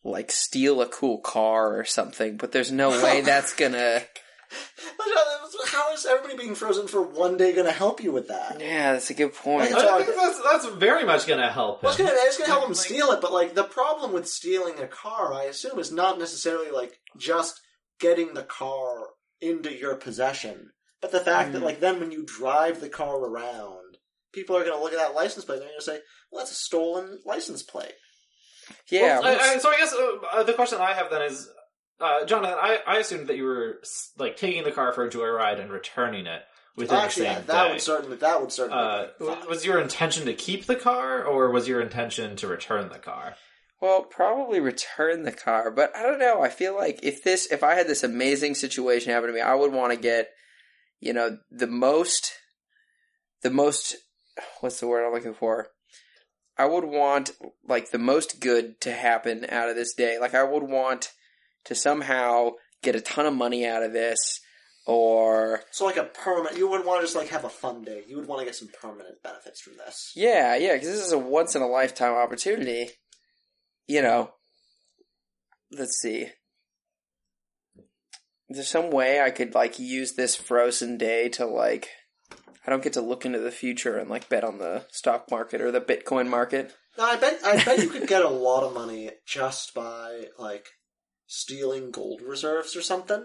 like steal a cool car or something, but there's no way that's gonna. But, uh, How is everybody being frozen for one day going to help you with that? Yeah, that's a good point. Like, I think that's that's very much going to help him. Well, it's gonna, help them Like- steal it, but like the problem with stealing a car, I assume, is not necessarily like just getting the car into your possession, but the fact that Mm. like then when you drive the car around, people are gonna look at that license plate and they're gonna say, "Well, that's a stolen license plate." yeah. Well, I, I, so I guess uh, uh, the question I have then is, uh, Jonathan, I, I assumed that you were like taking the car for a joyride and returning it within Actually, the yeah, same that day. would certainly that would certainly. uh, be was your intention to keep the car, or was your intention to return the car? Well, probably return the car, but I don't know. I feel like if this, if I had this amazing situation happen to me, I would want to get, you know, the most, the most, what's the word I'm looking for? I would want like the most good to happen out of this day. Like I would want to somehow get a ton of money out of this or So like a permanent, you wouldn't want to just like have a fun day. You would want to get some permanent benefits from this. yeah, yeah, cuz this is a once in a lifetime opportunity. You know. Let's see. Is there some way I could like use this frozen day to like I don't get to look into the future and like bet on the stock market or the Bitcoin market. No, I bet I bet you could get a lot of money just by like stealing gold reserves or something.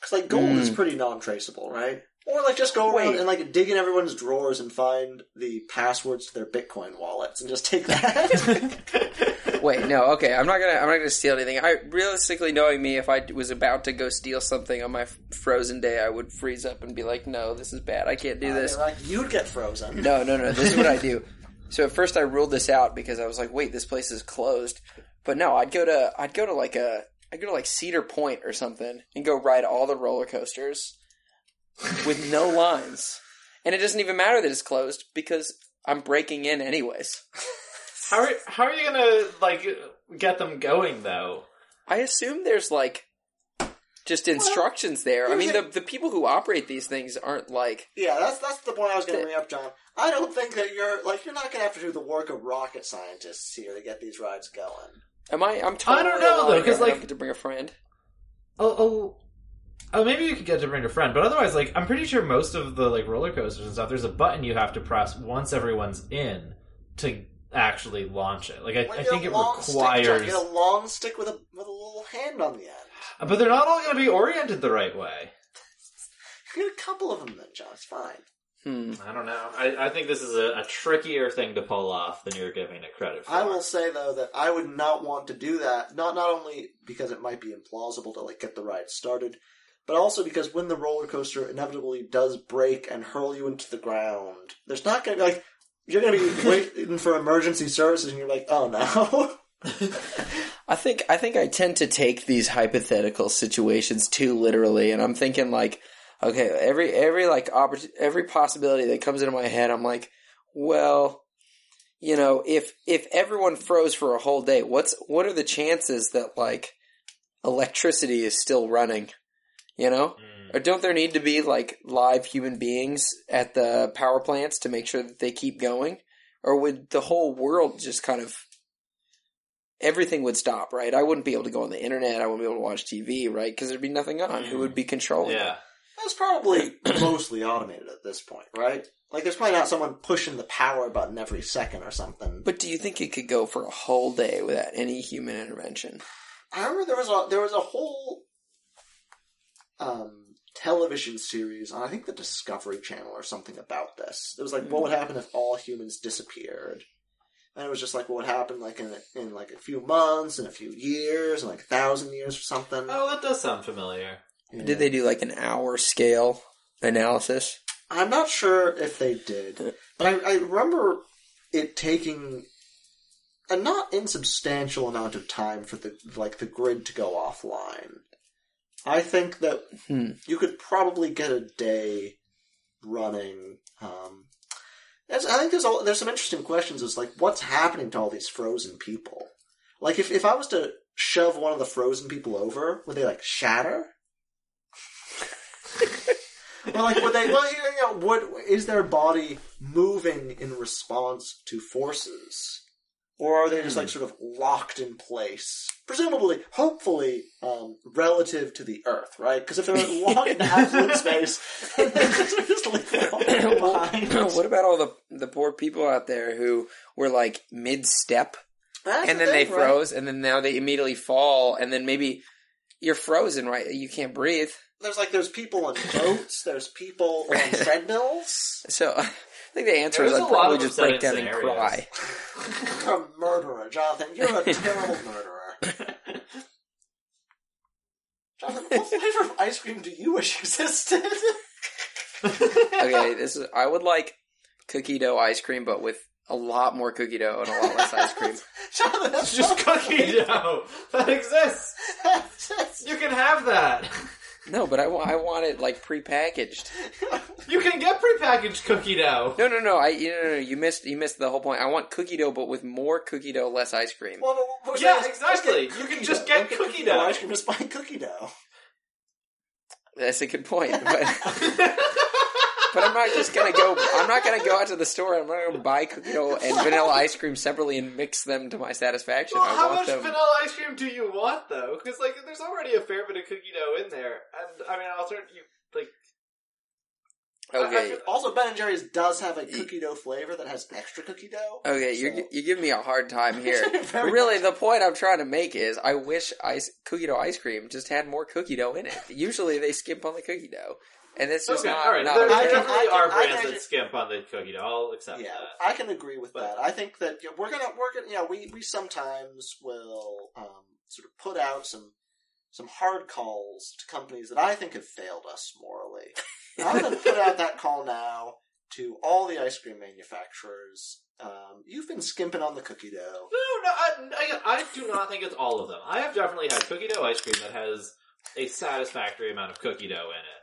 Because like gold is Hmm. pretty non-traceable, right? Or like just go around Wait. and like dig in everyone's drawers and find the passwords to their Bitcoin wallets and just take that. Wait, no, okay. I'm not gonna. I'm not gonna steal anything. I realistically, knowing me, if I was about to go steal something on my f- frozen day, I would freeze up and be like, "No, this is bad. I can't do this." Like you'd get frozen. No, no, no. This is what I do. So at first, I ruled this out because I was like, "Wait, this place is closed." But no, I'd go to. I'd go to like a. I'd go to like Cedar Point or something and go ride all the roller coasters with no lines, and it doesn't even matter that it's closed because I'm breaking in anyways. How are how are you gonna like get them going though? I assume there's like just instructions there. I mean, the the people who operate these things aren't like Yeah, that's that's the point I was going to bring up, John. I don't think that you're like you're not going to have to do the work of rocket scientists here to get these rides going. Am I? I'm totally. I don't know, alone though, here. 'cause, I don't like- get to bring a friend. Oh, oh, oh, maybe you could get to bring a friend, but otherwise, like, I'm pretty sure most of the like roller coasters and stuff, there's a button you have to press once everyone's in to actually launch it. Like, I, Like, I think a it long Stick, John. requires, get a long stick with a with a little hand on the end. Uh, but they're not all going to be oriented the right way. Get a couple of them then, John. It's fine. Hmm. I don't know. I, I think this is a, a trickier thing to pull off than you're giving it credit for. I will say though that I would not want to do that. Not not only because it might be implausible to like get the ride started, but also because when the roller coaster inevitably does break and hurl you into the ground, there's not going to be like you're going to be waiting for emergency services, and you're like, oh no. I think I think I tend to take these hypothetical situations too literally, and I'm thinking like, okay, every every like oppor- every possibility that comes into my head, I'm like, well, you know, if if everyone froze for a whole day, what's what are the chances that like electricity is still running? You know, Mm. or don't there need to be like live human beings at the power plants to make sure that they keep going, or would the whole world just kind of everything would stop, right? I wouldn't be able to go on the internet. I wouldn't be able to watch TV, right? Because there'd be nothing on. Who would be controlling? it? Yeah. That's probably mostly automated at this point, right? Like, there's probably not someone pushing the power button every second or something. But do you think it could go for a whole day without any human intervention? I remember there was a there was a whole um, television series on I think the Discovery Channel or something about this. It was like what would happen if all humans disappeared, and it was just like what would happen like in in like a few months and a few years and like a thousand years or something. Oh, that does sound familiar. Yeah. Did they do like an hour scale analysis? I'm not sure if they did, but I, I remember it taking a not insubstantial amount of time for the like the grid to go offline. I think that Hmm. you could probably get a day running. Um, I think there's all, there's some interesting questions. Is like what's happening to all these frozen people? Like if if I was to shove one of the frozen people over, would they like shatter? Or like would they? Well, you know, would is their body moving in response to forces, or are they just like sort of locked in place? Presumably, hopefully, um, relative to the Earth, right? Because if they're locked in absolute space, they're just like behind. what about all the the poor people out there who were like mid step and the then they froze and then now they immediately fall and then maybe you're frozen, right? You can't breathe. There's like there's people on boats. There's people on treadmills. So I think the answer is There's I'd lot probably of just break upsetting down and cry. You're a murderer, Jonathan. You're a terrible murderer. Jonathan, what flavor of ice cream do you wish existed? Okay, this is I would like cookie dough ice cream, but with a lot more cookie dough and a lot less ice cream. Jonathan, that's It's just not cookie dough that exists. That's- You can have that. No, but I, wa- I want it like prepackaged. You can get prepackaged cookie dough. No, no, no. I you no, no, no, you missed you missed the whole point. I want cookie dough, but with more cookie dough, less ice cream. Well, no, what Yeah, exactly. You can just dough. get Don't cookie dough. Ice cream, just buy cookie dough. That's a good point. But, but I'm not just gonna go. I'm not gonna go out to the store. I'm not gonna buy cookie dough and vanilla ice cream separately and mix them to my satisfaction. Well, I how want much them. vanilla ice cream do you want, though? Because like, there's already a fair bit of cookie dough in there, and I mean, I'll turn you like. Okay, Also, Ben and Jerry's does have a cookie dough flavor that has extra cookie dough. okay, you're you're giving me a hard time here. Really, the point I'm trying to make is, I wish ice cookie dough ice cream just had more cookie dough in it. Usually, they skimp on the cookie dough, and it's just okay, not. all right. not there. I there can- definitely I are can- I brands can- that skimp on the cookie dough. I'll accept Yeah, that. I can agree with But- that. I think that you know, we're gonna we're gonna you know we we sometimes will um, sort of put out some some hard calls to companies that I think have failed us morally. I'm going to put out that call now to all the ice cream manufacturers. Um, you've been skimping on the cookie dough. No, no, I, I, I do not think it's all of them. I have definitely had cookie dough ice cream that has a satisfactory amount of cookie dough in it.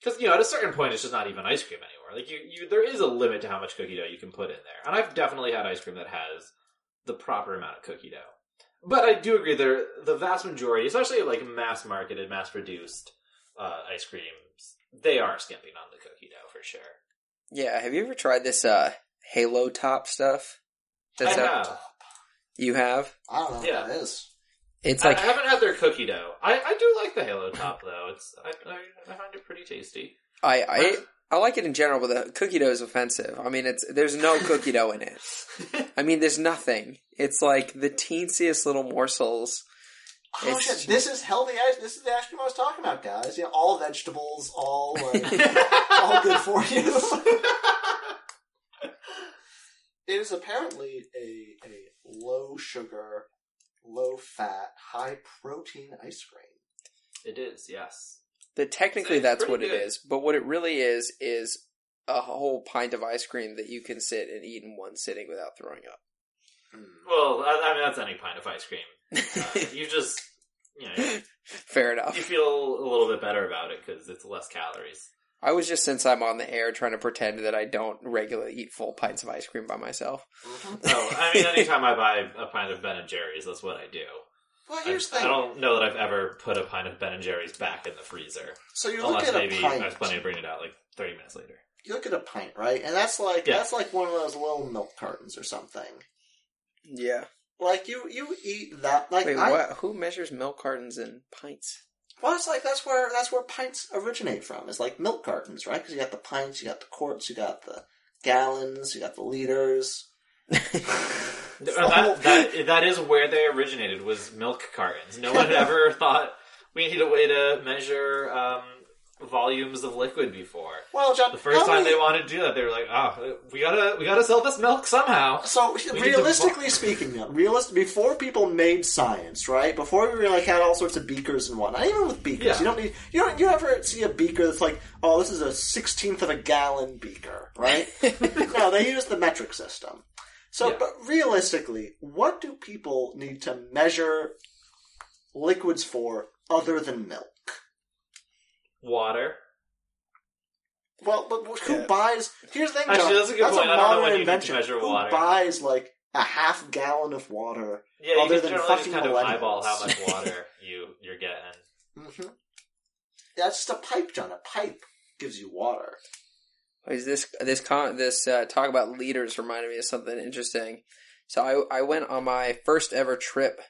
Because you know, at a certain point, it's just not even ice cream anymore. Like you, you, there is a limit to how much cookie dough you can put in there, and I've definitely had ice cream that has the proper amount of cookie dough. But I do agree there, the vast majority, especially like mass marketed, mass produced uh, ice creams, they are skimping on the cookie dough for sure. Yeah, have you ever tried this uh, Halo Top stuff? That's I a- have. You have? I don't know Yeah. what that is. It's I- like I haven't had their cookie dough. I, I do like the Halo top though. It's I, I, I find it pretty tasty. I, I I like it in general, but the cookie dough is offensive. I mean, it's there's no cookie dough in it. I mean, there's nothing. It's like the teensiest little morsels. Oh It's- shit! This is healthy. This is the ice cream I was talking about, guys. You know, all vegetables, all uh, like, all good for you. it is apparently a a low sugar, low fat, high protein ice cream. it is, yes. That technically that's what it good. is, but what it really is is a whole pint of ice cream that you can sit and eat in one sitting without throwing up. Well, I, I mean that's any pint of ice cream. Uh, you just you know Fair enough. you feel a little bit better about it because it's less calories. I was just since I'm on the air trying to pretend that I don't regularly eat full pints of ice cream by myself. Oh, I mean, anytime I buy a pint of Ben and Jerry's, that's what I do. Well, I, here's the I don't know that I've ever put a pint of Ben and Jerry's back in the freezer, So you look unless at a maybe I was planning to bring it out like thirty minutes later. You look at a pint, right? And that's like Yeah. that's like one of those little milk cartons or something. Yeah. Like you, you eat that. Like Wait, I, what? Who measures milk cartons in pints? Well, it's like that's where that's where pints originate from. It's like milk cartons, right? Because you got the pints, you got the quarts, you got the gallons, you got the liters. Whole- that, that that is where they originated was milk cartons. No one ever thought we need a way to measure um, volumes of liquid before. well, John, The first time many- they wanted to do that, they were like, "Oh, we gotta we gotta sell this milk somehow." So to realistically speaking, though, realist before people made science, right? Before we like had all sorts of beakers and whatnot. Even with beakers, Yeah. you don't need you don't you ever see a beaker that's like, oh, this is a sixteenth of a gallon beaker, right? no, they use the metric system. So, Yeah. but realistically, what do people need to measure liquids for other than milk? Water. Well, but who Yeah. buys? Here's the thing, Actually, John. that's a good point. a I don't know modern when you need to invention. measure who water. buys like a half gallon of water? Yeah, you Other can than generally just fucking kind of millennials. eyeball how much water you you're getting. hmm That's just a pipe, John. A pipe gives you water. Is this this con this uh, talk about liters reminded me of something interesting. So I I went on my first ever trip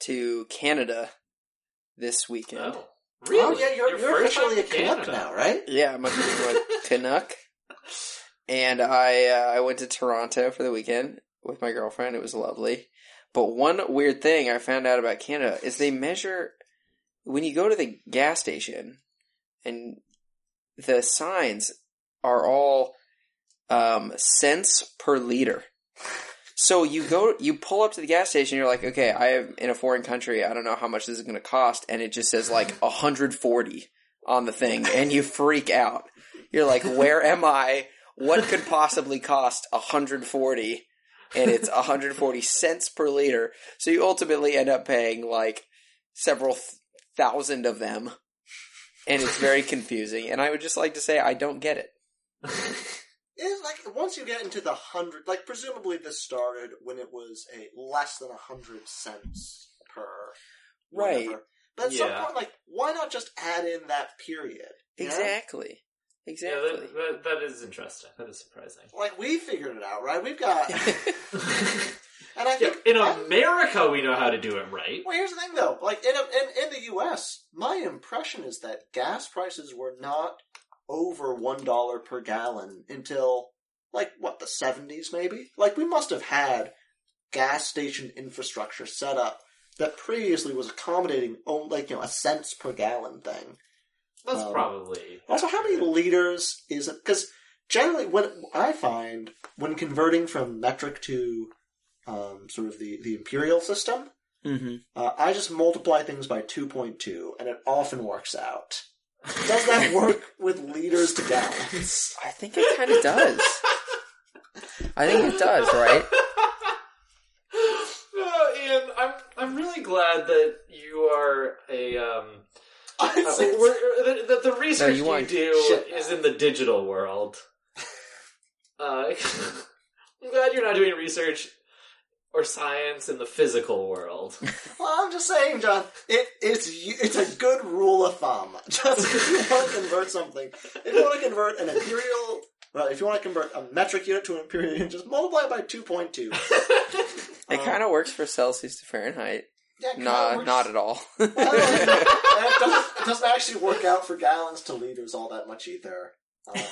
to Canada this weekend. Oh, really? Oh yeah, you're, Your you're first time officially a Canuck Canada. now, right? Yeah, I'm a big Canuck. And I uh, I went to Toronto for the weekend with my girlfriend. It was lovely. But one weird thing I found out about Canada is they measure when you go to the gas station and the signs are all um, cents per liter. So you go, you pull up to the gas station. You're like, okay, I am in a foreign country. I don't know how much this is going to cost, and it just says like 140 on the thing, and you freak out. You're like, where am I? What could possibly cost 140? And it's 140 cents per liter. So you ultimately end up paying like several th- thousand of them, and it's very confusing. And I would just like to say I don't get it. It's like once you get into the hundred, like presumably this started when it was a less than a hundred cents per, Right. whatever. But at some point, like, why not just add in that period? you know? Exactly. Yeah, Exactly. that, that, that is interesting. That is surprising. Like we figured it out, right? We've got, and I Yeah, think in I- America, we know how to do it right. Well, here's the thing, though. Like in, in in the U.S., my impression is that gas prices were not over one dollar per gallon until like what the seventies, maybe. Like we must have had gas station infrastructure set up that previously was accommodating only like you know a cents per gallon thing. That's Um, probably Also, how many liters is it? Because generally, when I find when converting from metric to um, sort of the the imperial system, hmm uh, I just multiply things by 2.2, and it often works out. Does that work with liters to gallons? I think it kind of does. I think it does, right? Oh, Ian, I'm I'm really glad that you are a um. Uh, we're- the, the, the research you you, want do shit, is in the digital world. Uh, I'm glad you're not doing research or science in the physical world. well, I'm just saying, John. It, it's it's a good rule of thumb. Just if you want to convert something, if you want to convert an imperial, well, if you want to convert a metric unit to an imperial unit, just multiply it by 2.2. It Um, kind of works for Celsius to Fahrenheit. yeah, it Not, not at all. Well, it, doesn't, it doesn't actually work out for gallons to liters all that much either. Um,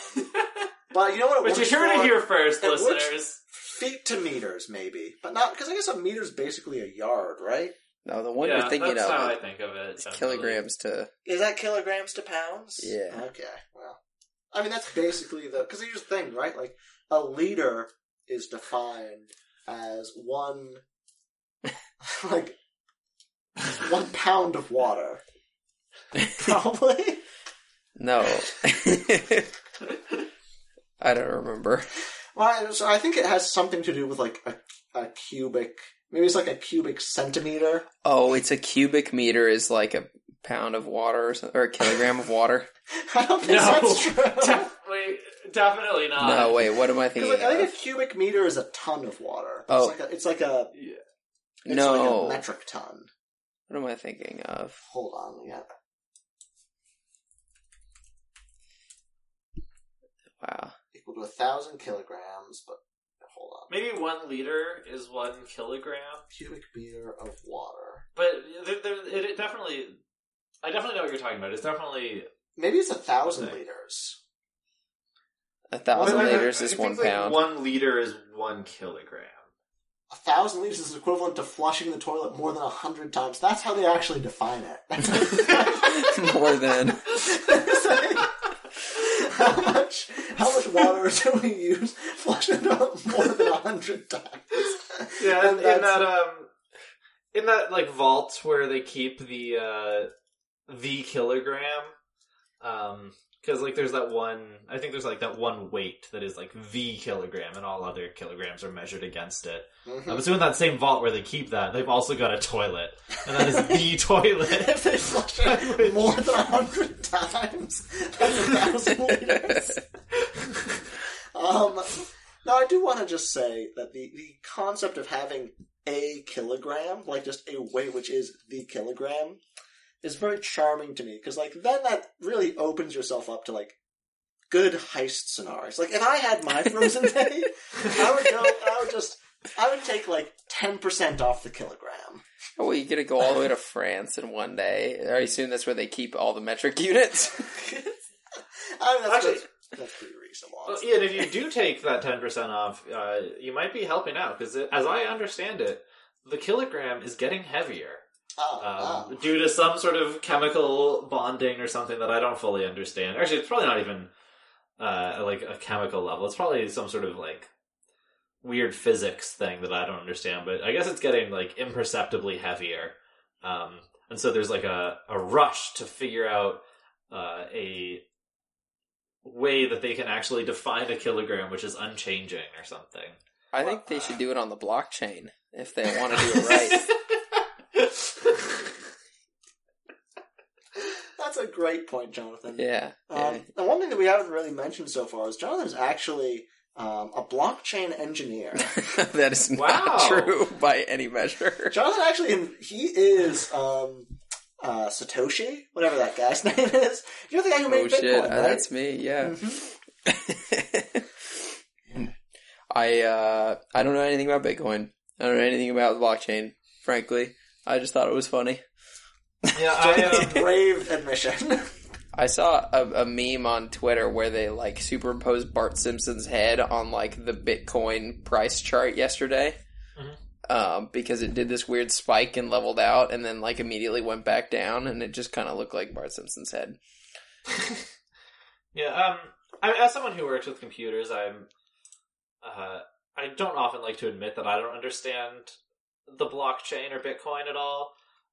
but you know what? It But you works heard for? it here first, It works- listeners. Feet to meters, maybe, but not because I guess a meter is basically a yard, right? no, the one yeah, you're thinking that's how of I think of it. is kilograms to. Is that kilograms to pounds? Yeah. Okay. Well, I mean that's basically the because here's the thing, right? Like a liter is defined as one, like one pound of water, probably. No. I don't remember. Well, so I think it has something to do with like a, a cubic. Maybe it's like a cubic centimeter. Oh, it's a cubic meter is like a pound of water or, something, or a kilogram of water. I don't think No. that's true. Definitely, definitely not. no, wait, what am I thinking like, I think a cubic meter is a ton of water. Oh. It's like a, it's like a, Yeah. it's no. like a metric ton. what am I thinking of? Hold on, yeah. Wow. Equal to a thousand kilograms, but hold on. Maybe one liter is one kilogram, Cubic meter of water. but there, there, it, it definitely. I definitely know what you're talking about. It's definitely Maybe it's a thousand Okay. liters. A thousand Well, I- I- liters I is think, one like, pound. one liter is one kilogram. A thousand liters is equivalent to flushing the toilet more than a hundred times. That's how they actually define it. More than. how much? How much water do we use flushing the toilet more than a hundred times? Yeah, in, And in that's- that um, in that like vault where they keep the uh the kilogram, um, because like there's that one. I think there's like that one weight that is like the kilogram, and all other kilograms are measured against it. Mhm. Um, so in that same vault where they keep that, they've also got a toilet, and that is the toilet. if they flush it more than a hundred times, that's a thousand liters. Um, now, I do want to just say that the, the concept of having a kilogram, like just a weight which is the kilogram, is very charming to me because, like, then that really opens yourself up to like good heist scenarios. Like, if I had my frozen day, I would go. I would just. I would take like ten percent off the kilogram. Oh, well, you gotta go all the way to France in one day. I assume that's where they keep all the metric units. I mean, that's, Actually- that's, that's pretty reasonable. Well, honestly. Ian, if you do take that ten percent off, uh, you might be helping out because, as I understand it, the kilogram is getting heavier. Oh, um, oh. due to some sort of chemical bonding or something that I don't fully understand. Actually, it's probably not even uh, like a chemical level. It's probably some sort of like weird physics thing that I don't understand. But I guess it's getting like imperceptibly heavier, um, and so there's like a a rush to figure out uh, a way that they can actually define a kilogram which is unchanging or something. I think they should do it on the blockchain if they want to do it right. a great point, Jonathan. Yeah. Um, and one thing that we haven't really mentioned so far is Jonathan's actually um, a blockchain engineer. yeah. that is Wow. not true by any measure. Jonathan actually, he is um, uh, Satoshi, whatever that guy's name is. You're the guy who made oh Bitcoin, shit, right? uh, that's me. Yeah. Mhm. I uh, I don't know anything about Bitcoin. I don't know anything about the blockchain. Frankly, I just thought it was funny. Yeah, I, Jonathan's a brave admission. I saw a, a meme on Twitter where they like superimposed Bart Simpson's head on like the Bitcoin price chart yesterday. Mhm. Um, because it did this weird spike and leveled out and then like immediately went back down and it just kind of looked like Bart Simpson's head. yeah. Um, I, as someone who works with computers, I'm. Uh, I don't often like to admit that I don't understand the blockchain or Bitcoin at all.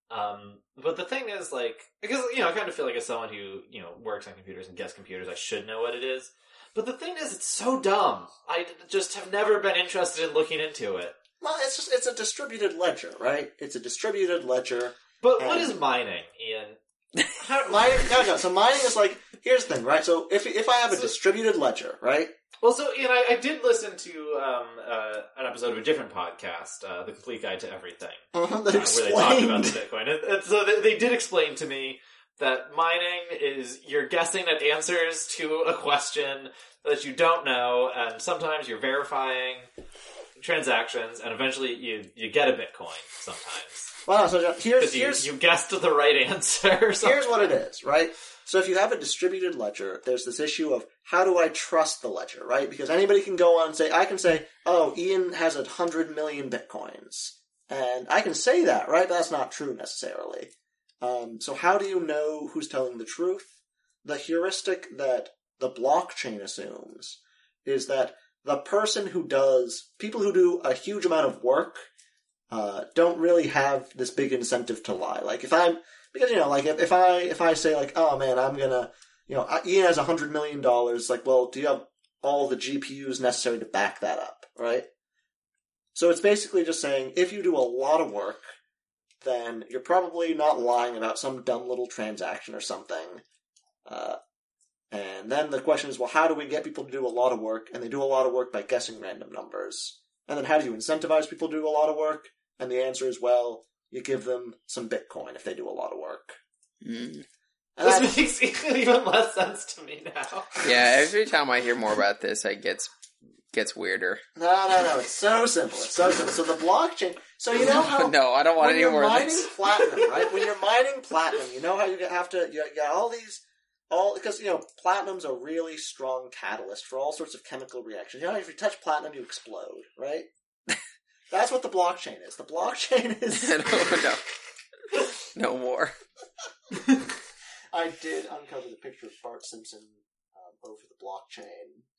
Um, but the thing is, like, because you know, I kind of feel like as someone who you know works on computers and gets computers, I should know what it is. But the thing is, it's so dumb. I just have never been interested in looking into it. well, it's just it's a distributed ledger, right? It's a distributed ledger. But what And- is mining, Ian? How, Mining, no, no. So mining is like here's the thing, right? So if if I have a So- distributed ledger, right? Well, so Ian, I, I did listen to um, uh, an episode of a different podcast, uh, "The Complete Guide to Everything," Uh-huh, uh, where they talked about the Bitcoin. And, and so they, they did explain to me that mining is you're guessing at answers to a question that you don't know, and sometimes you're verifying transactions, and eventually you you get a Bitcoin. Sometimes Well, so here's you, here's you guessed the right answer. Something. here's what it is, right? So if you have a distributed ledger, there's this issue of how do I trust the ledger, right? Because anybody can go on and say, I can say, oh, Ian has a hundred million bitcoins. And I can say that, right? But that's not true necessarily. Um, so how do you know who's telling the truth? The heuristic that the blockchain assumes is that the person who does, people who do a huge amount of work, uh, don't really have this big incentive to lie. Like if I'm, because you know, like if, if I if I say like, oh man, I'm gonna, you know, Ian has a hundred million dollars. Like, well, do you have all the GPUs necessary to back that up, right? So it's basically just saying if you do a lot of work, then you're probably not lying about some dumb little transaction or something. Uh, and then the question is, well, how do we get people to do a lot of work? And they do a lot of work by guessing random numbers. And then how do you incentivize people to do a lot of work? And the answer is, well, you give them some Bitcoin if they do a lot of work. Mm. And that- This makes even less sense to me now. Yeah, every time I hear more about this, it gets gets weirder. no, no, no. It's so simple. It's so simple. So the blockchain. So you know how no, I don't want when any you're more mining this. platinum, right? When you're mining platinum, you know how you have to. You got all these, all because you know platinum's a really strong catalyst for all sorts of chemical reactions. You know, if you touch platinum, you explode, right? That's what the blockchain is. The blockchain is. no, no, no more. I did uncover the picture of Bart Simpson over the blockchain,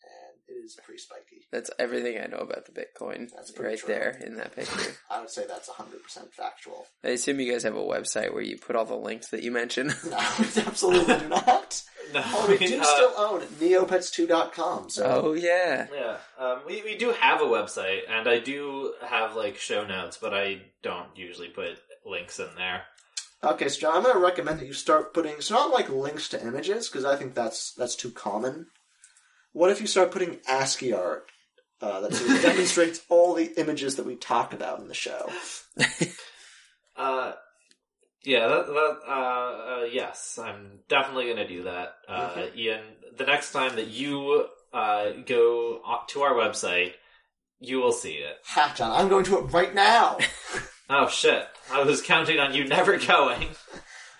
and it is pretty spiky. That's everything I know about the Bitcoin. That's pretty right true. there in that picture. I would say that's hundred percent factual. I assume you guys have a website where you put all the links that you mentioned. No, we absolutely do not. No, Oh, we do uh, still own neopets2.com. So oh yeah, Yeah, um, we we do have a website, and I do have like show notes, but I don't usually put links in there. Okay, so John, I'm going to recommend that you start putting. It's not like links to images because I think that's that's too common. What if you start putting ASCII art uh, that sort of demonstrates all the images that we talk about in the show? Uh, yeah, that, that uh, uh, yes, I'm definitely going to do that, uh. Ian. The next time that you uh, go to our website, you will see it. Ha, John, I'm going to it right now. Oh shit! I was counting on you never going.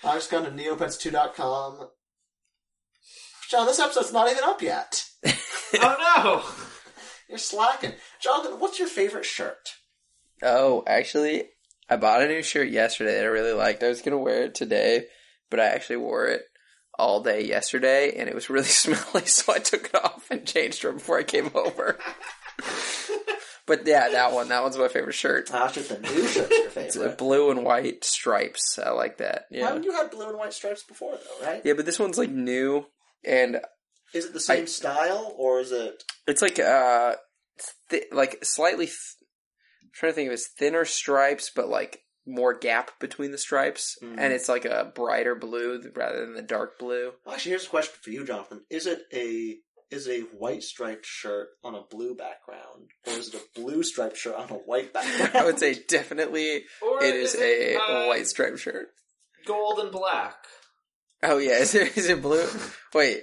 I just gone to neopets2.com. John, this episode's not even up yet. oh no! You're slacking. Jonathan, what's your favorite shirt? Oh, actually, I bought a new shirt yesterday that I really liked. I was gonna wear it today, but I actually wore it all day yesterday, and it was really smelly, so I took it off and changed it before I came over. But yeah, that one, that one's my favorite shirt. Ah, it's just the new shirt's your It's a favorite. blue and white stripes. I like that. Yeah, Haven't you had blue and white stripes before, though, right? yeah, but this one's like new, and Is it the same I- style, or is it... It's like uh, thi- like slightly. Th- I'm trying to think of it as thinner stripes, but like more gap between the stripes, Mhm. and it's like a brighter blue rather than the dark blue. Well, actually, here's a question for you, Jonathan. Is it a is a white striped shirt on a blue background, or is it a blue striped shirt on a white background? I would say definitely Or it is a uh, white striped shirt. gold and black. Oh yeah, is it, is it blue? Wait,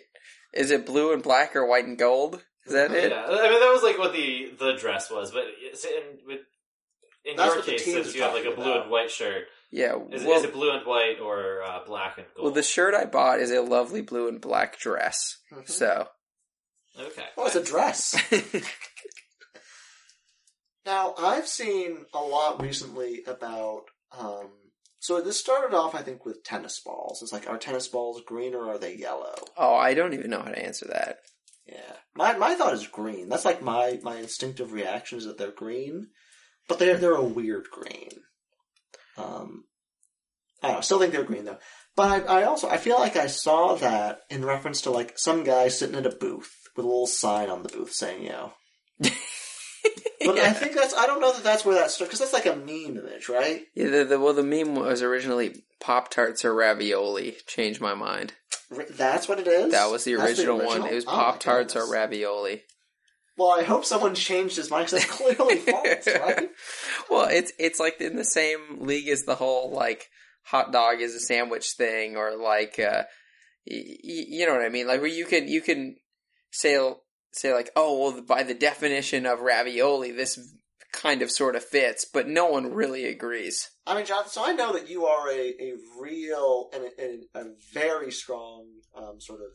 is it blue and black or white and gold? Is that it? Yeah, I mean that was like what the the dress was, but it's in with in That's your what the case, teens since are you have like a talking blue about. and white shirt, Yeah. is, well, is it blue and white or uh, black and gold? well, the shirt I bought is a lovely blue and black dress. Mhm. So. Okay. Oh, it's a dress. Now, I've seen a lot recently about. Um, so this started off, I think, with tennis balls. It's like, are tennis balls green or are they yellow? oh, I don't even know how to answer that. Yeah, my my thought is green. That's like my my instinctive reaction is that they're green, but they're they're a weird green. Um, I don't know. Still think they're green though. But I, I also I feel like I saw that in reference to like some guy sitting at a booth with a little sign on the booth saying, you know. But I think that's I don't know that that's where that started because that's like a meme image, right? Yeah, the, the, well, the meme was originally Pop Tarts or ravioli. Changed my mind. R- That's what it is. That was the That's original, one. It was Oh Pop Tarts or ravioli. Well, I hope someone changed his mind because that's clearly false, right? well, it's it's like in the same league as the whole like hot dog is a sandwich thing, or like uh, y- y- you know what I mean, like where you can you can say say like, oh well, by the definition of ravioli, this kind of sort of fits, but no one really agrees. I mean, Jonathan, so I know that you are a, a real and a, and a very strong um, sort of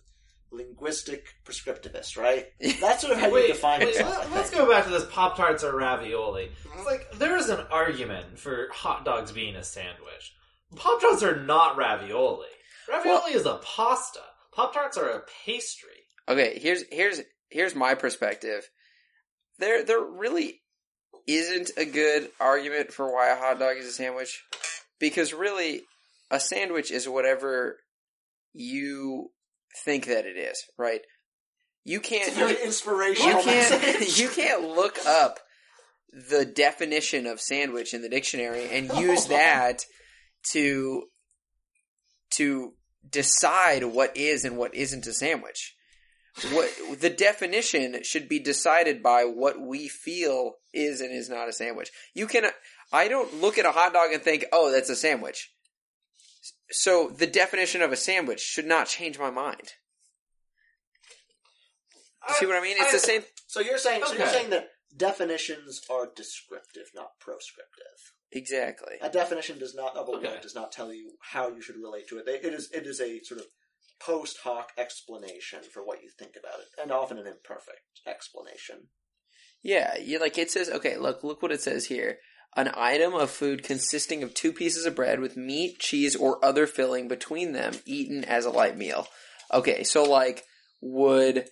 linguistic prescriptivist, right? That's sort of how you define wait, yourself. let- I let's go back to this Pop Tarts or ravioli. It's like there is an argument for hot dogs being a sandwich. Pop Tarts are not ravioli. Ravioli is a pasta. Pop Tarts are a pastry. Okay, here's here's here's my perspective. There there really isn't a good argument for why a hot dog is a sandwich because really a sandwich is whatever you think that it is, right? You can't very inspirational you can't you can't look up the definition of sandwich in the dictionary and use that to to decide what is and what isn't a sandwich. What the definition should be decided by what we feel is and is not a sandwich. You can I don't look at a hot dog and think, "Oh, that's a sandwich." So the definition of a sandwich should not change my mind. You see what I mean? It's the same So you're saying so you're saying that definitions are descriptive, not proscriptive. exactly. A definition does not of a Okay. word does not tell you how you should relate to it. They- It is it is a sort of post hoc explanation for what you think about it, and often an imperfect explanation. Yeah, you like it says okay, look look what it says here. An item of food consisting of two pieces of bread with meat, cheese, or other filling between them, eaten as a light meal. Okay, so like would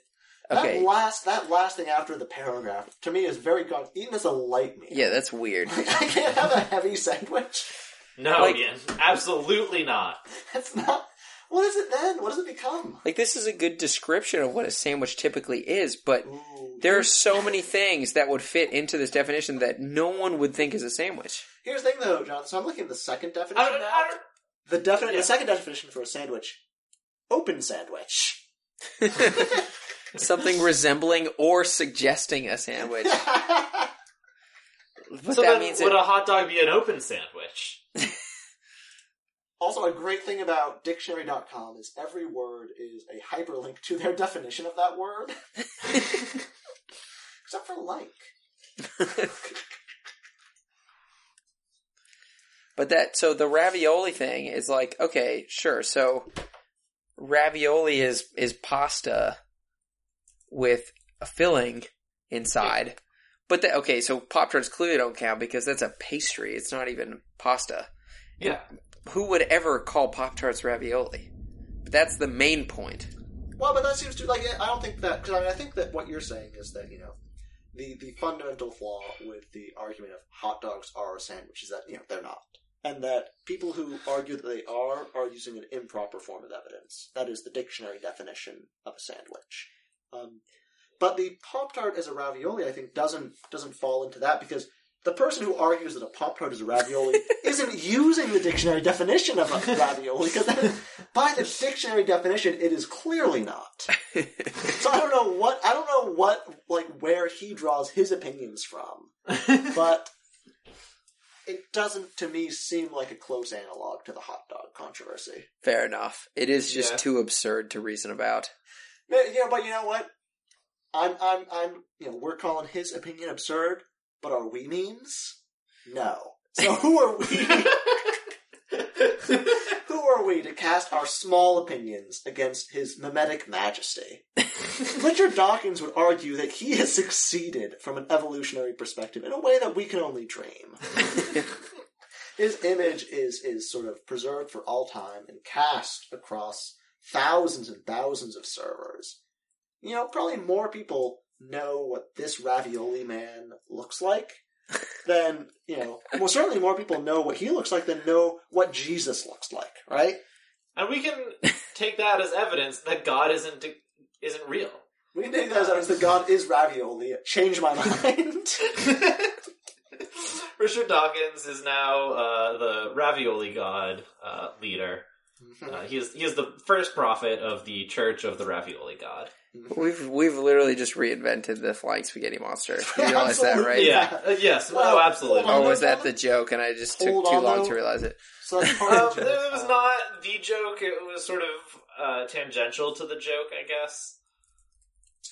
okay. That last that last thing after the paragraph to me is very good. Eaten as a light meal. Yeah, that's weird. I can't have a heavy sandwich. No, Like- Ian, absolutely not. That's not. What is it then? What does it become? Like this is a good description of what a sandwich typically is, but Ooh. there are so many things that would fit into this definition that no one would think is a sandwich. Here's the thing, though, Jonathan. So I'm looking at the second I definition don't, now. I don't, The definite, Yeah. the second definition for a sandwich: open sandwich. Something resembling or suggesting a sandwich. But so that then means would it, a hot dog be an open sandwich? also, a great thing about dictionary.com is every word is a hyperlink to their definition of that word, except for like. But that so the ravioli thing is like okay, sure. So ravioli is is pasta with a filling inside. But the, okay, so pop tarts clearly don't count because that's a pastry. It's not even pasta. Yeah. Who would ever call pop tarts ravioli? But that's the main point. Well, but that seems to like I don't think that because I mean I think that what you're saying is that you know the the fundamental flaw with the argument of hot dogs are a sandwich is that you know they're not, and that people who argue that they are are using an improper form of evidence. That is the dictionary definition of a sandwich. Um, but the pop tart as a ravioli, I think, doesn't doesn't fall into that because the person who argues that a Pop Tart is a ravioli isn't using the dictionary definition of a ravioli, because by the dictionary definition, it is clearly not. So I don't know what, I don't know what, like, where he draws his opinions from, but it doesn't, to me, seem like a close analog to the hot dog controversy. Fair enough. It is just Yeah. too absurd to reason about. Yeah, but you know what? I'm, I'm, I'm, you know, we're calling his opinion absurd, but are we memes? No. So who are we? who are we to cast our small opinions against his mimetic majesty? Richard Dawkins would argue that he has succeeded from an evolutionary perspective in a way that we can only dream. His image is is sort of preserved for all time and cast across thousands and thousands of servers. You know, probably more people know what this ravioli man looks like then, you know, well, certainly more people know what he looks like than know what Jesus looks like, right? and we can take that as evidence that God isn't isn't real. We can take that as evidence that God is ravioli. Change my mind. Richard Dawkins is now uh, the ravioli god uh, leader. Uh, he is he is the first prophet of the Church of the Ravioli God. We've we've literally just reinvented the flying spaghetti monster. You realize that, right? Absolutely. Yeah. uh, yes. Well, oh, absolutely. hold on. Or was that the joke and I just took too long though. to realize it? so that's part Um, of it was not the joke. It was sort of uh, tangential to the joke, I guess.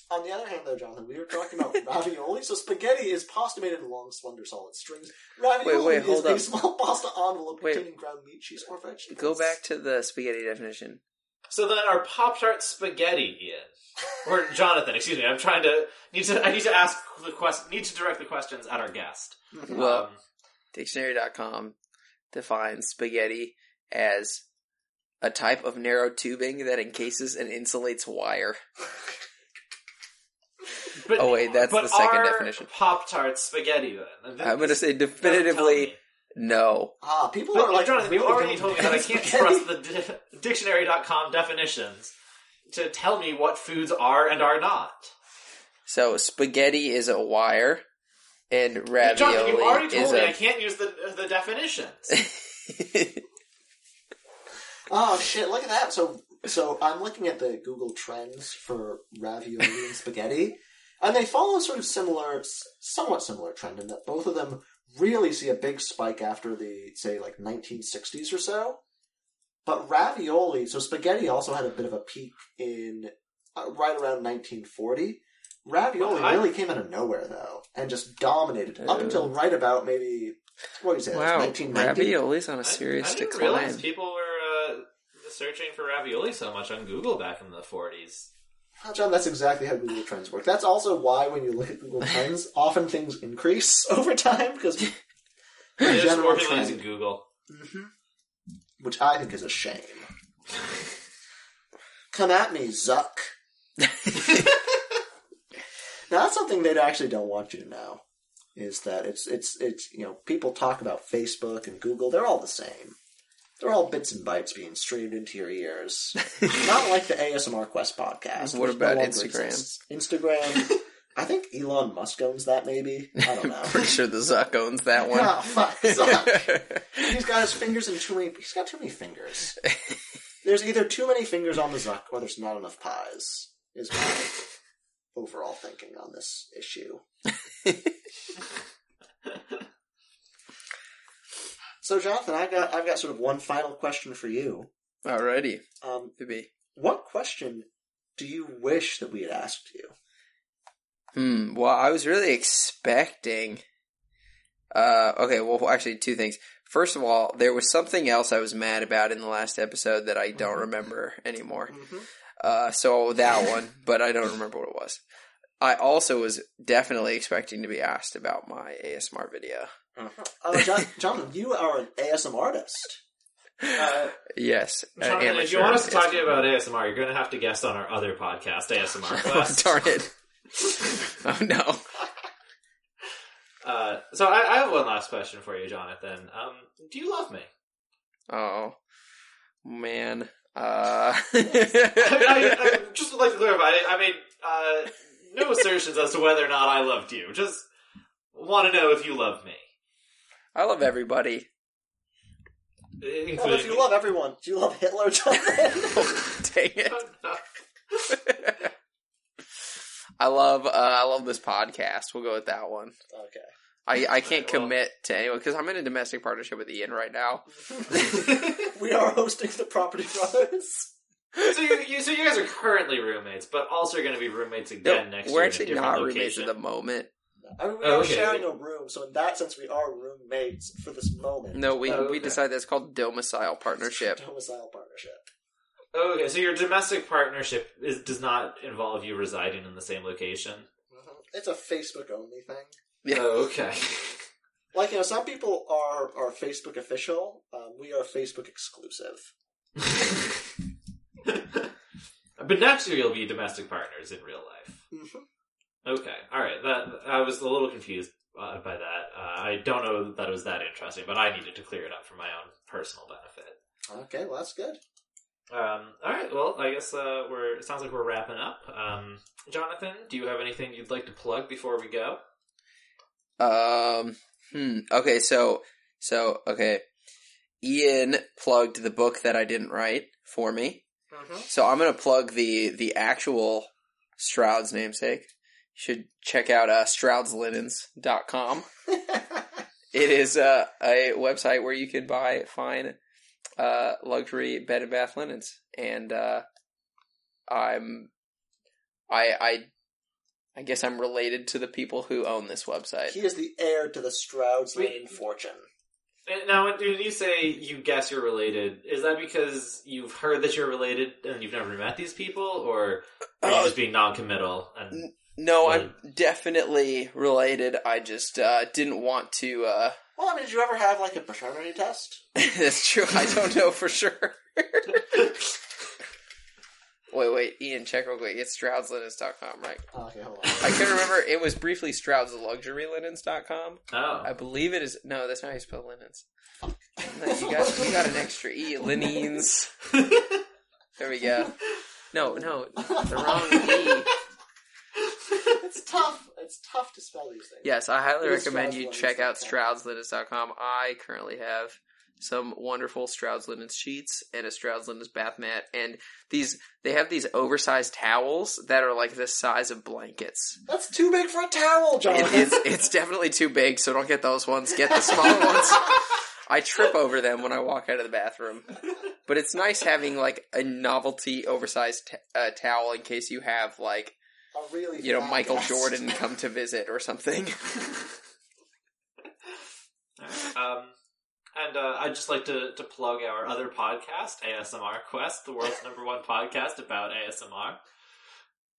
On the other hand, though, Jonathan, we were talking about ravioli. So spaghetti is pasta made in long, slender, solid strings. Ravioli Wait, wait, is hold a small pasta envelope Wait. containing ground meat, cheese, or vegetables. Go back to the spaghetti definition. So then our Pop Tart spaghetti is, or Jonathan, excuse me. I'm trying to need to. I need to ask the quest. Need to direct the questions at our guest. Well, Um, Dictionary.com defines spaghetti as a type of narrow tubing that encases and insulates wire. But, Oh, wait, that's but the second are definition. Pop Tart spaghetti then. I'm going to say definitively no. Ah, people But are like. Jonathan, you already told me that I can't spaghetti. trust the di- dictionary.com definitions to tell me what foods are and are not. So spaghetti is a wire, and Jonathan, you already ravioli told is me I a. can't use the the definitions. Oh shit! Look at that. So, so I'm looking at the Google Trends for ravioli and spaghetti, and they follow a sort of similar, somewhat similar trend in that both of them really see a big spike after the say like 1960s or so. But ravioli, so spaghetti also had a bit of a peak in uh, right around 1940. Ravioli I- really came out of nowhere though, and just dominated up until right about maybe what do you say? wow, 1990. ravioli's on a serious I, didn't decline. realize people were uh, searching for ravioli so much on Google back in the 40s. Well, John, that's exactly how Google Trends work. That's also why when you look at Google Trends, often things increase over time because There's general more people trend. using Google. Mm-hmm. which I think is a shame. Come at me, Zuck. now that's something they actually don't want you to know. Is that it's it's it's you know people talk about Facebook and Google. They're all the same. They're all bits and bytes being streamed into your ears. Not like the ASMR Quest podcast. What about no Instagram? exists. Instagram. I think Elon Musk owns that. Maybe I don't know. Pretty sure the Zuck owns that one. Ah, fuck, Zuck. He's got his fingers in too many. He's got too many fingers. There's either too many fingers on the Zuck, or there's not enough pies. Is my overall thinking on this issue. So, Jonathan, I've got I've got sort of one final question for you. Alrighty, Um, maybe. what question do you wish that we had asked you? Hmm. Well, I was really expecting. Uh. Okay. Well, actually, two things. First of all, there was something else I was mad about in the last episode that I don't remember anymore. Uh. So that one, but I don't remember what it was. I also was definitely expecting to be asked about my ASMR video. Uh, John, Jonathan, you are an ASMR artist. Uh, Yes. Jonathan, if you want us to talk to you about ASMR, you're going to have to guest on our other podcast, ASMR Oh, darn it. oh no. Uh, so I, I have one last question for you, Jonathan. Um, do you love me? Oh man. Uh I, I, I just would like to clarify. I, I made uh, no assertions as to whether or not I loved you. Just want to know if you love me. I love everybody. Well, if you love everyone, do you love Hitler, Jonathan? Dang it. I love uh, I love this podcast. We'll go with that one. okay. I, I can't Alright, well- commit to anyone because I'm in a domestic partnership with Ian right now. we are hosting the Property Brothers. So you, you so you guys are currently roommates, but also going to be roommates again next week. we're year. actually in a different not roommates at the moment. I mean, we Oh, are okay. sharing a room, so in that sense, we are roommates for this moment. No, we Oh, we okay. decided that's called domicile partnership. Domicile partnership. Okay, so your domestic partnership is does not involve you residing in the same location. Mhm. It's a Facebook only thing. Yeah. Oh, okay. Like you know, some people are are Facebook official. Um, we are Facebook exclusive. but next year you'll be domestic partners in real life. Mhm. Okay, all right. That I was a little confused uh, by that. Uh, I don't know that it was that interesting, but I needed to clear it up for my own personal benefit. Okay, well that's good. Um, all right. Well, I guess uh, we're. It sounds like we're wrapping up. Um, Jonathan, do you have anything you'd like to plug before we go? Um. Hmm. Okay. So. So. Okay. Ian plugged the book that I didn't write for me. Mm-hmm. So I'm gonna plug the the actual Stroud's namesake. You should check out uh, StroudsLinens.com. It is uh, a website where you can buy fine uh, luxury bed and bath linens, and uh, I'm I I I guess I'm related to the people who own this website. he is the heir to the Stroud's Wait. linen fortune. And Now, when you say you guess you're related, is that because you've heard that you're related and you've never met these people, or are you Uh, just being non-committal? And no, I'm definitely related. I just uh, didn't want to. Uh, Well, I mean, did you ever have like a paternity test? that's true. I don't know for sure. wait, wait, Ian, check real quick. It's StroudsLinens.com, right? Oh, okay, hold on. I can't remember. It was briefly StroudsLuxuryLinens.com. oh, I believe it is. No, that's not how you spell linens. No, you got you got an extra e. Linens. There we go. No, no, the wrong e. it's tough. It's tough to spell these things. Yes, I highly It is recommend you check out StroudsLinens.com. StroudsLinens.com. I currently have some wonderful Strouds Linens sheets and a Strouds Linens bath mat, and these they have these oversized towels that are like the size of blankets. That's too big for a towel, John. It, it's it's definitely too big, so don't get those ones. Get the smaller ones. I trip over them when I walk out of the bathroom. But it's nice having like a novelty oversized t- uh, towel in case you have like a really you know Michael guest. Jordan come to visit or something. um, and uh, I'd just like to, to plug our other podcast, ASMR Quest, the world's number one podcast about ASMR.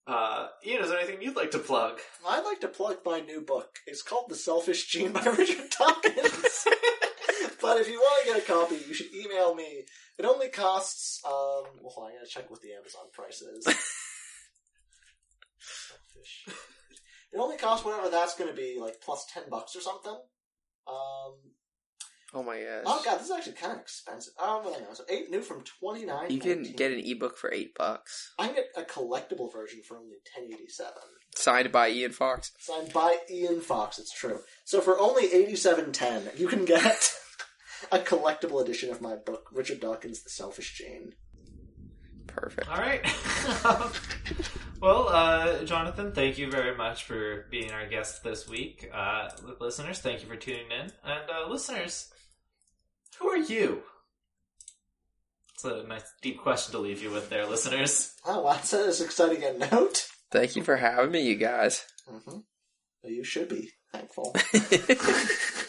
Uh, Ian, is there anything you'd like to plug? I'd like to plug my new book. It's called The Selfish Gene by Richard Dawkins. but if you want to get a copy, you should email me. It only costs, um, well, hold on, I gotta check what the Amazon price is. Selfish. It only costs whatever that's gonna be, like plus 10 bucks or something. Um, oh my gosh! oh god, this is actually kind of expensive. Um, well, no, so 8 new from 29 You can get an ebook for eight bucks, I can get a collectible version for only 1087. signed by Ian Fox. Signed by Ian Fox, it's true. So for only eighty-seven ten, you can get a collectible edition of my book, Richard Dawkins' The Selfish Gene. Perfect. All right. well, uh, Jonathan, thank you very much for being our guest this week. Uh, listeners, thank you for tuning in. And uh, listeners, who are you? It's a nice deep question to leave you with there, listeners. Oh, wow, that's an exciting a note. Thank you for having me, you guys. Mm-hmm. You should be thankful.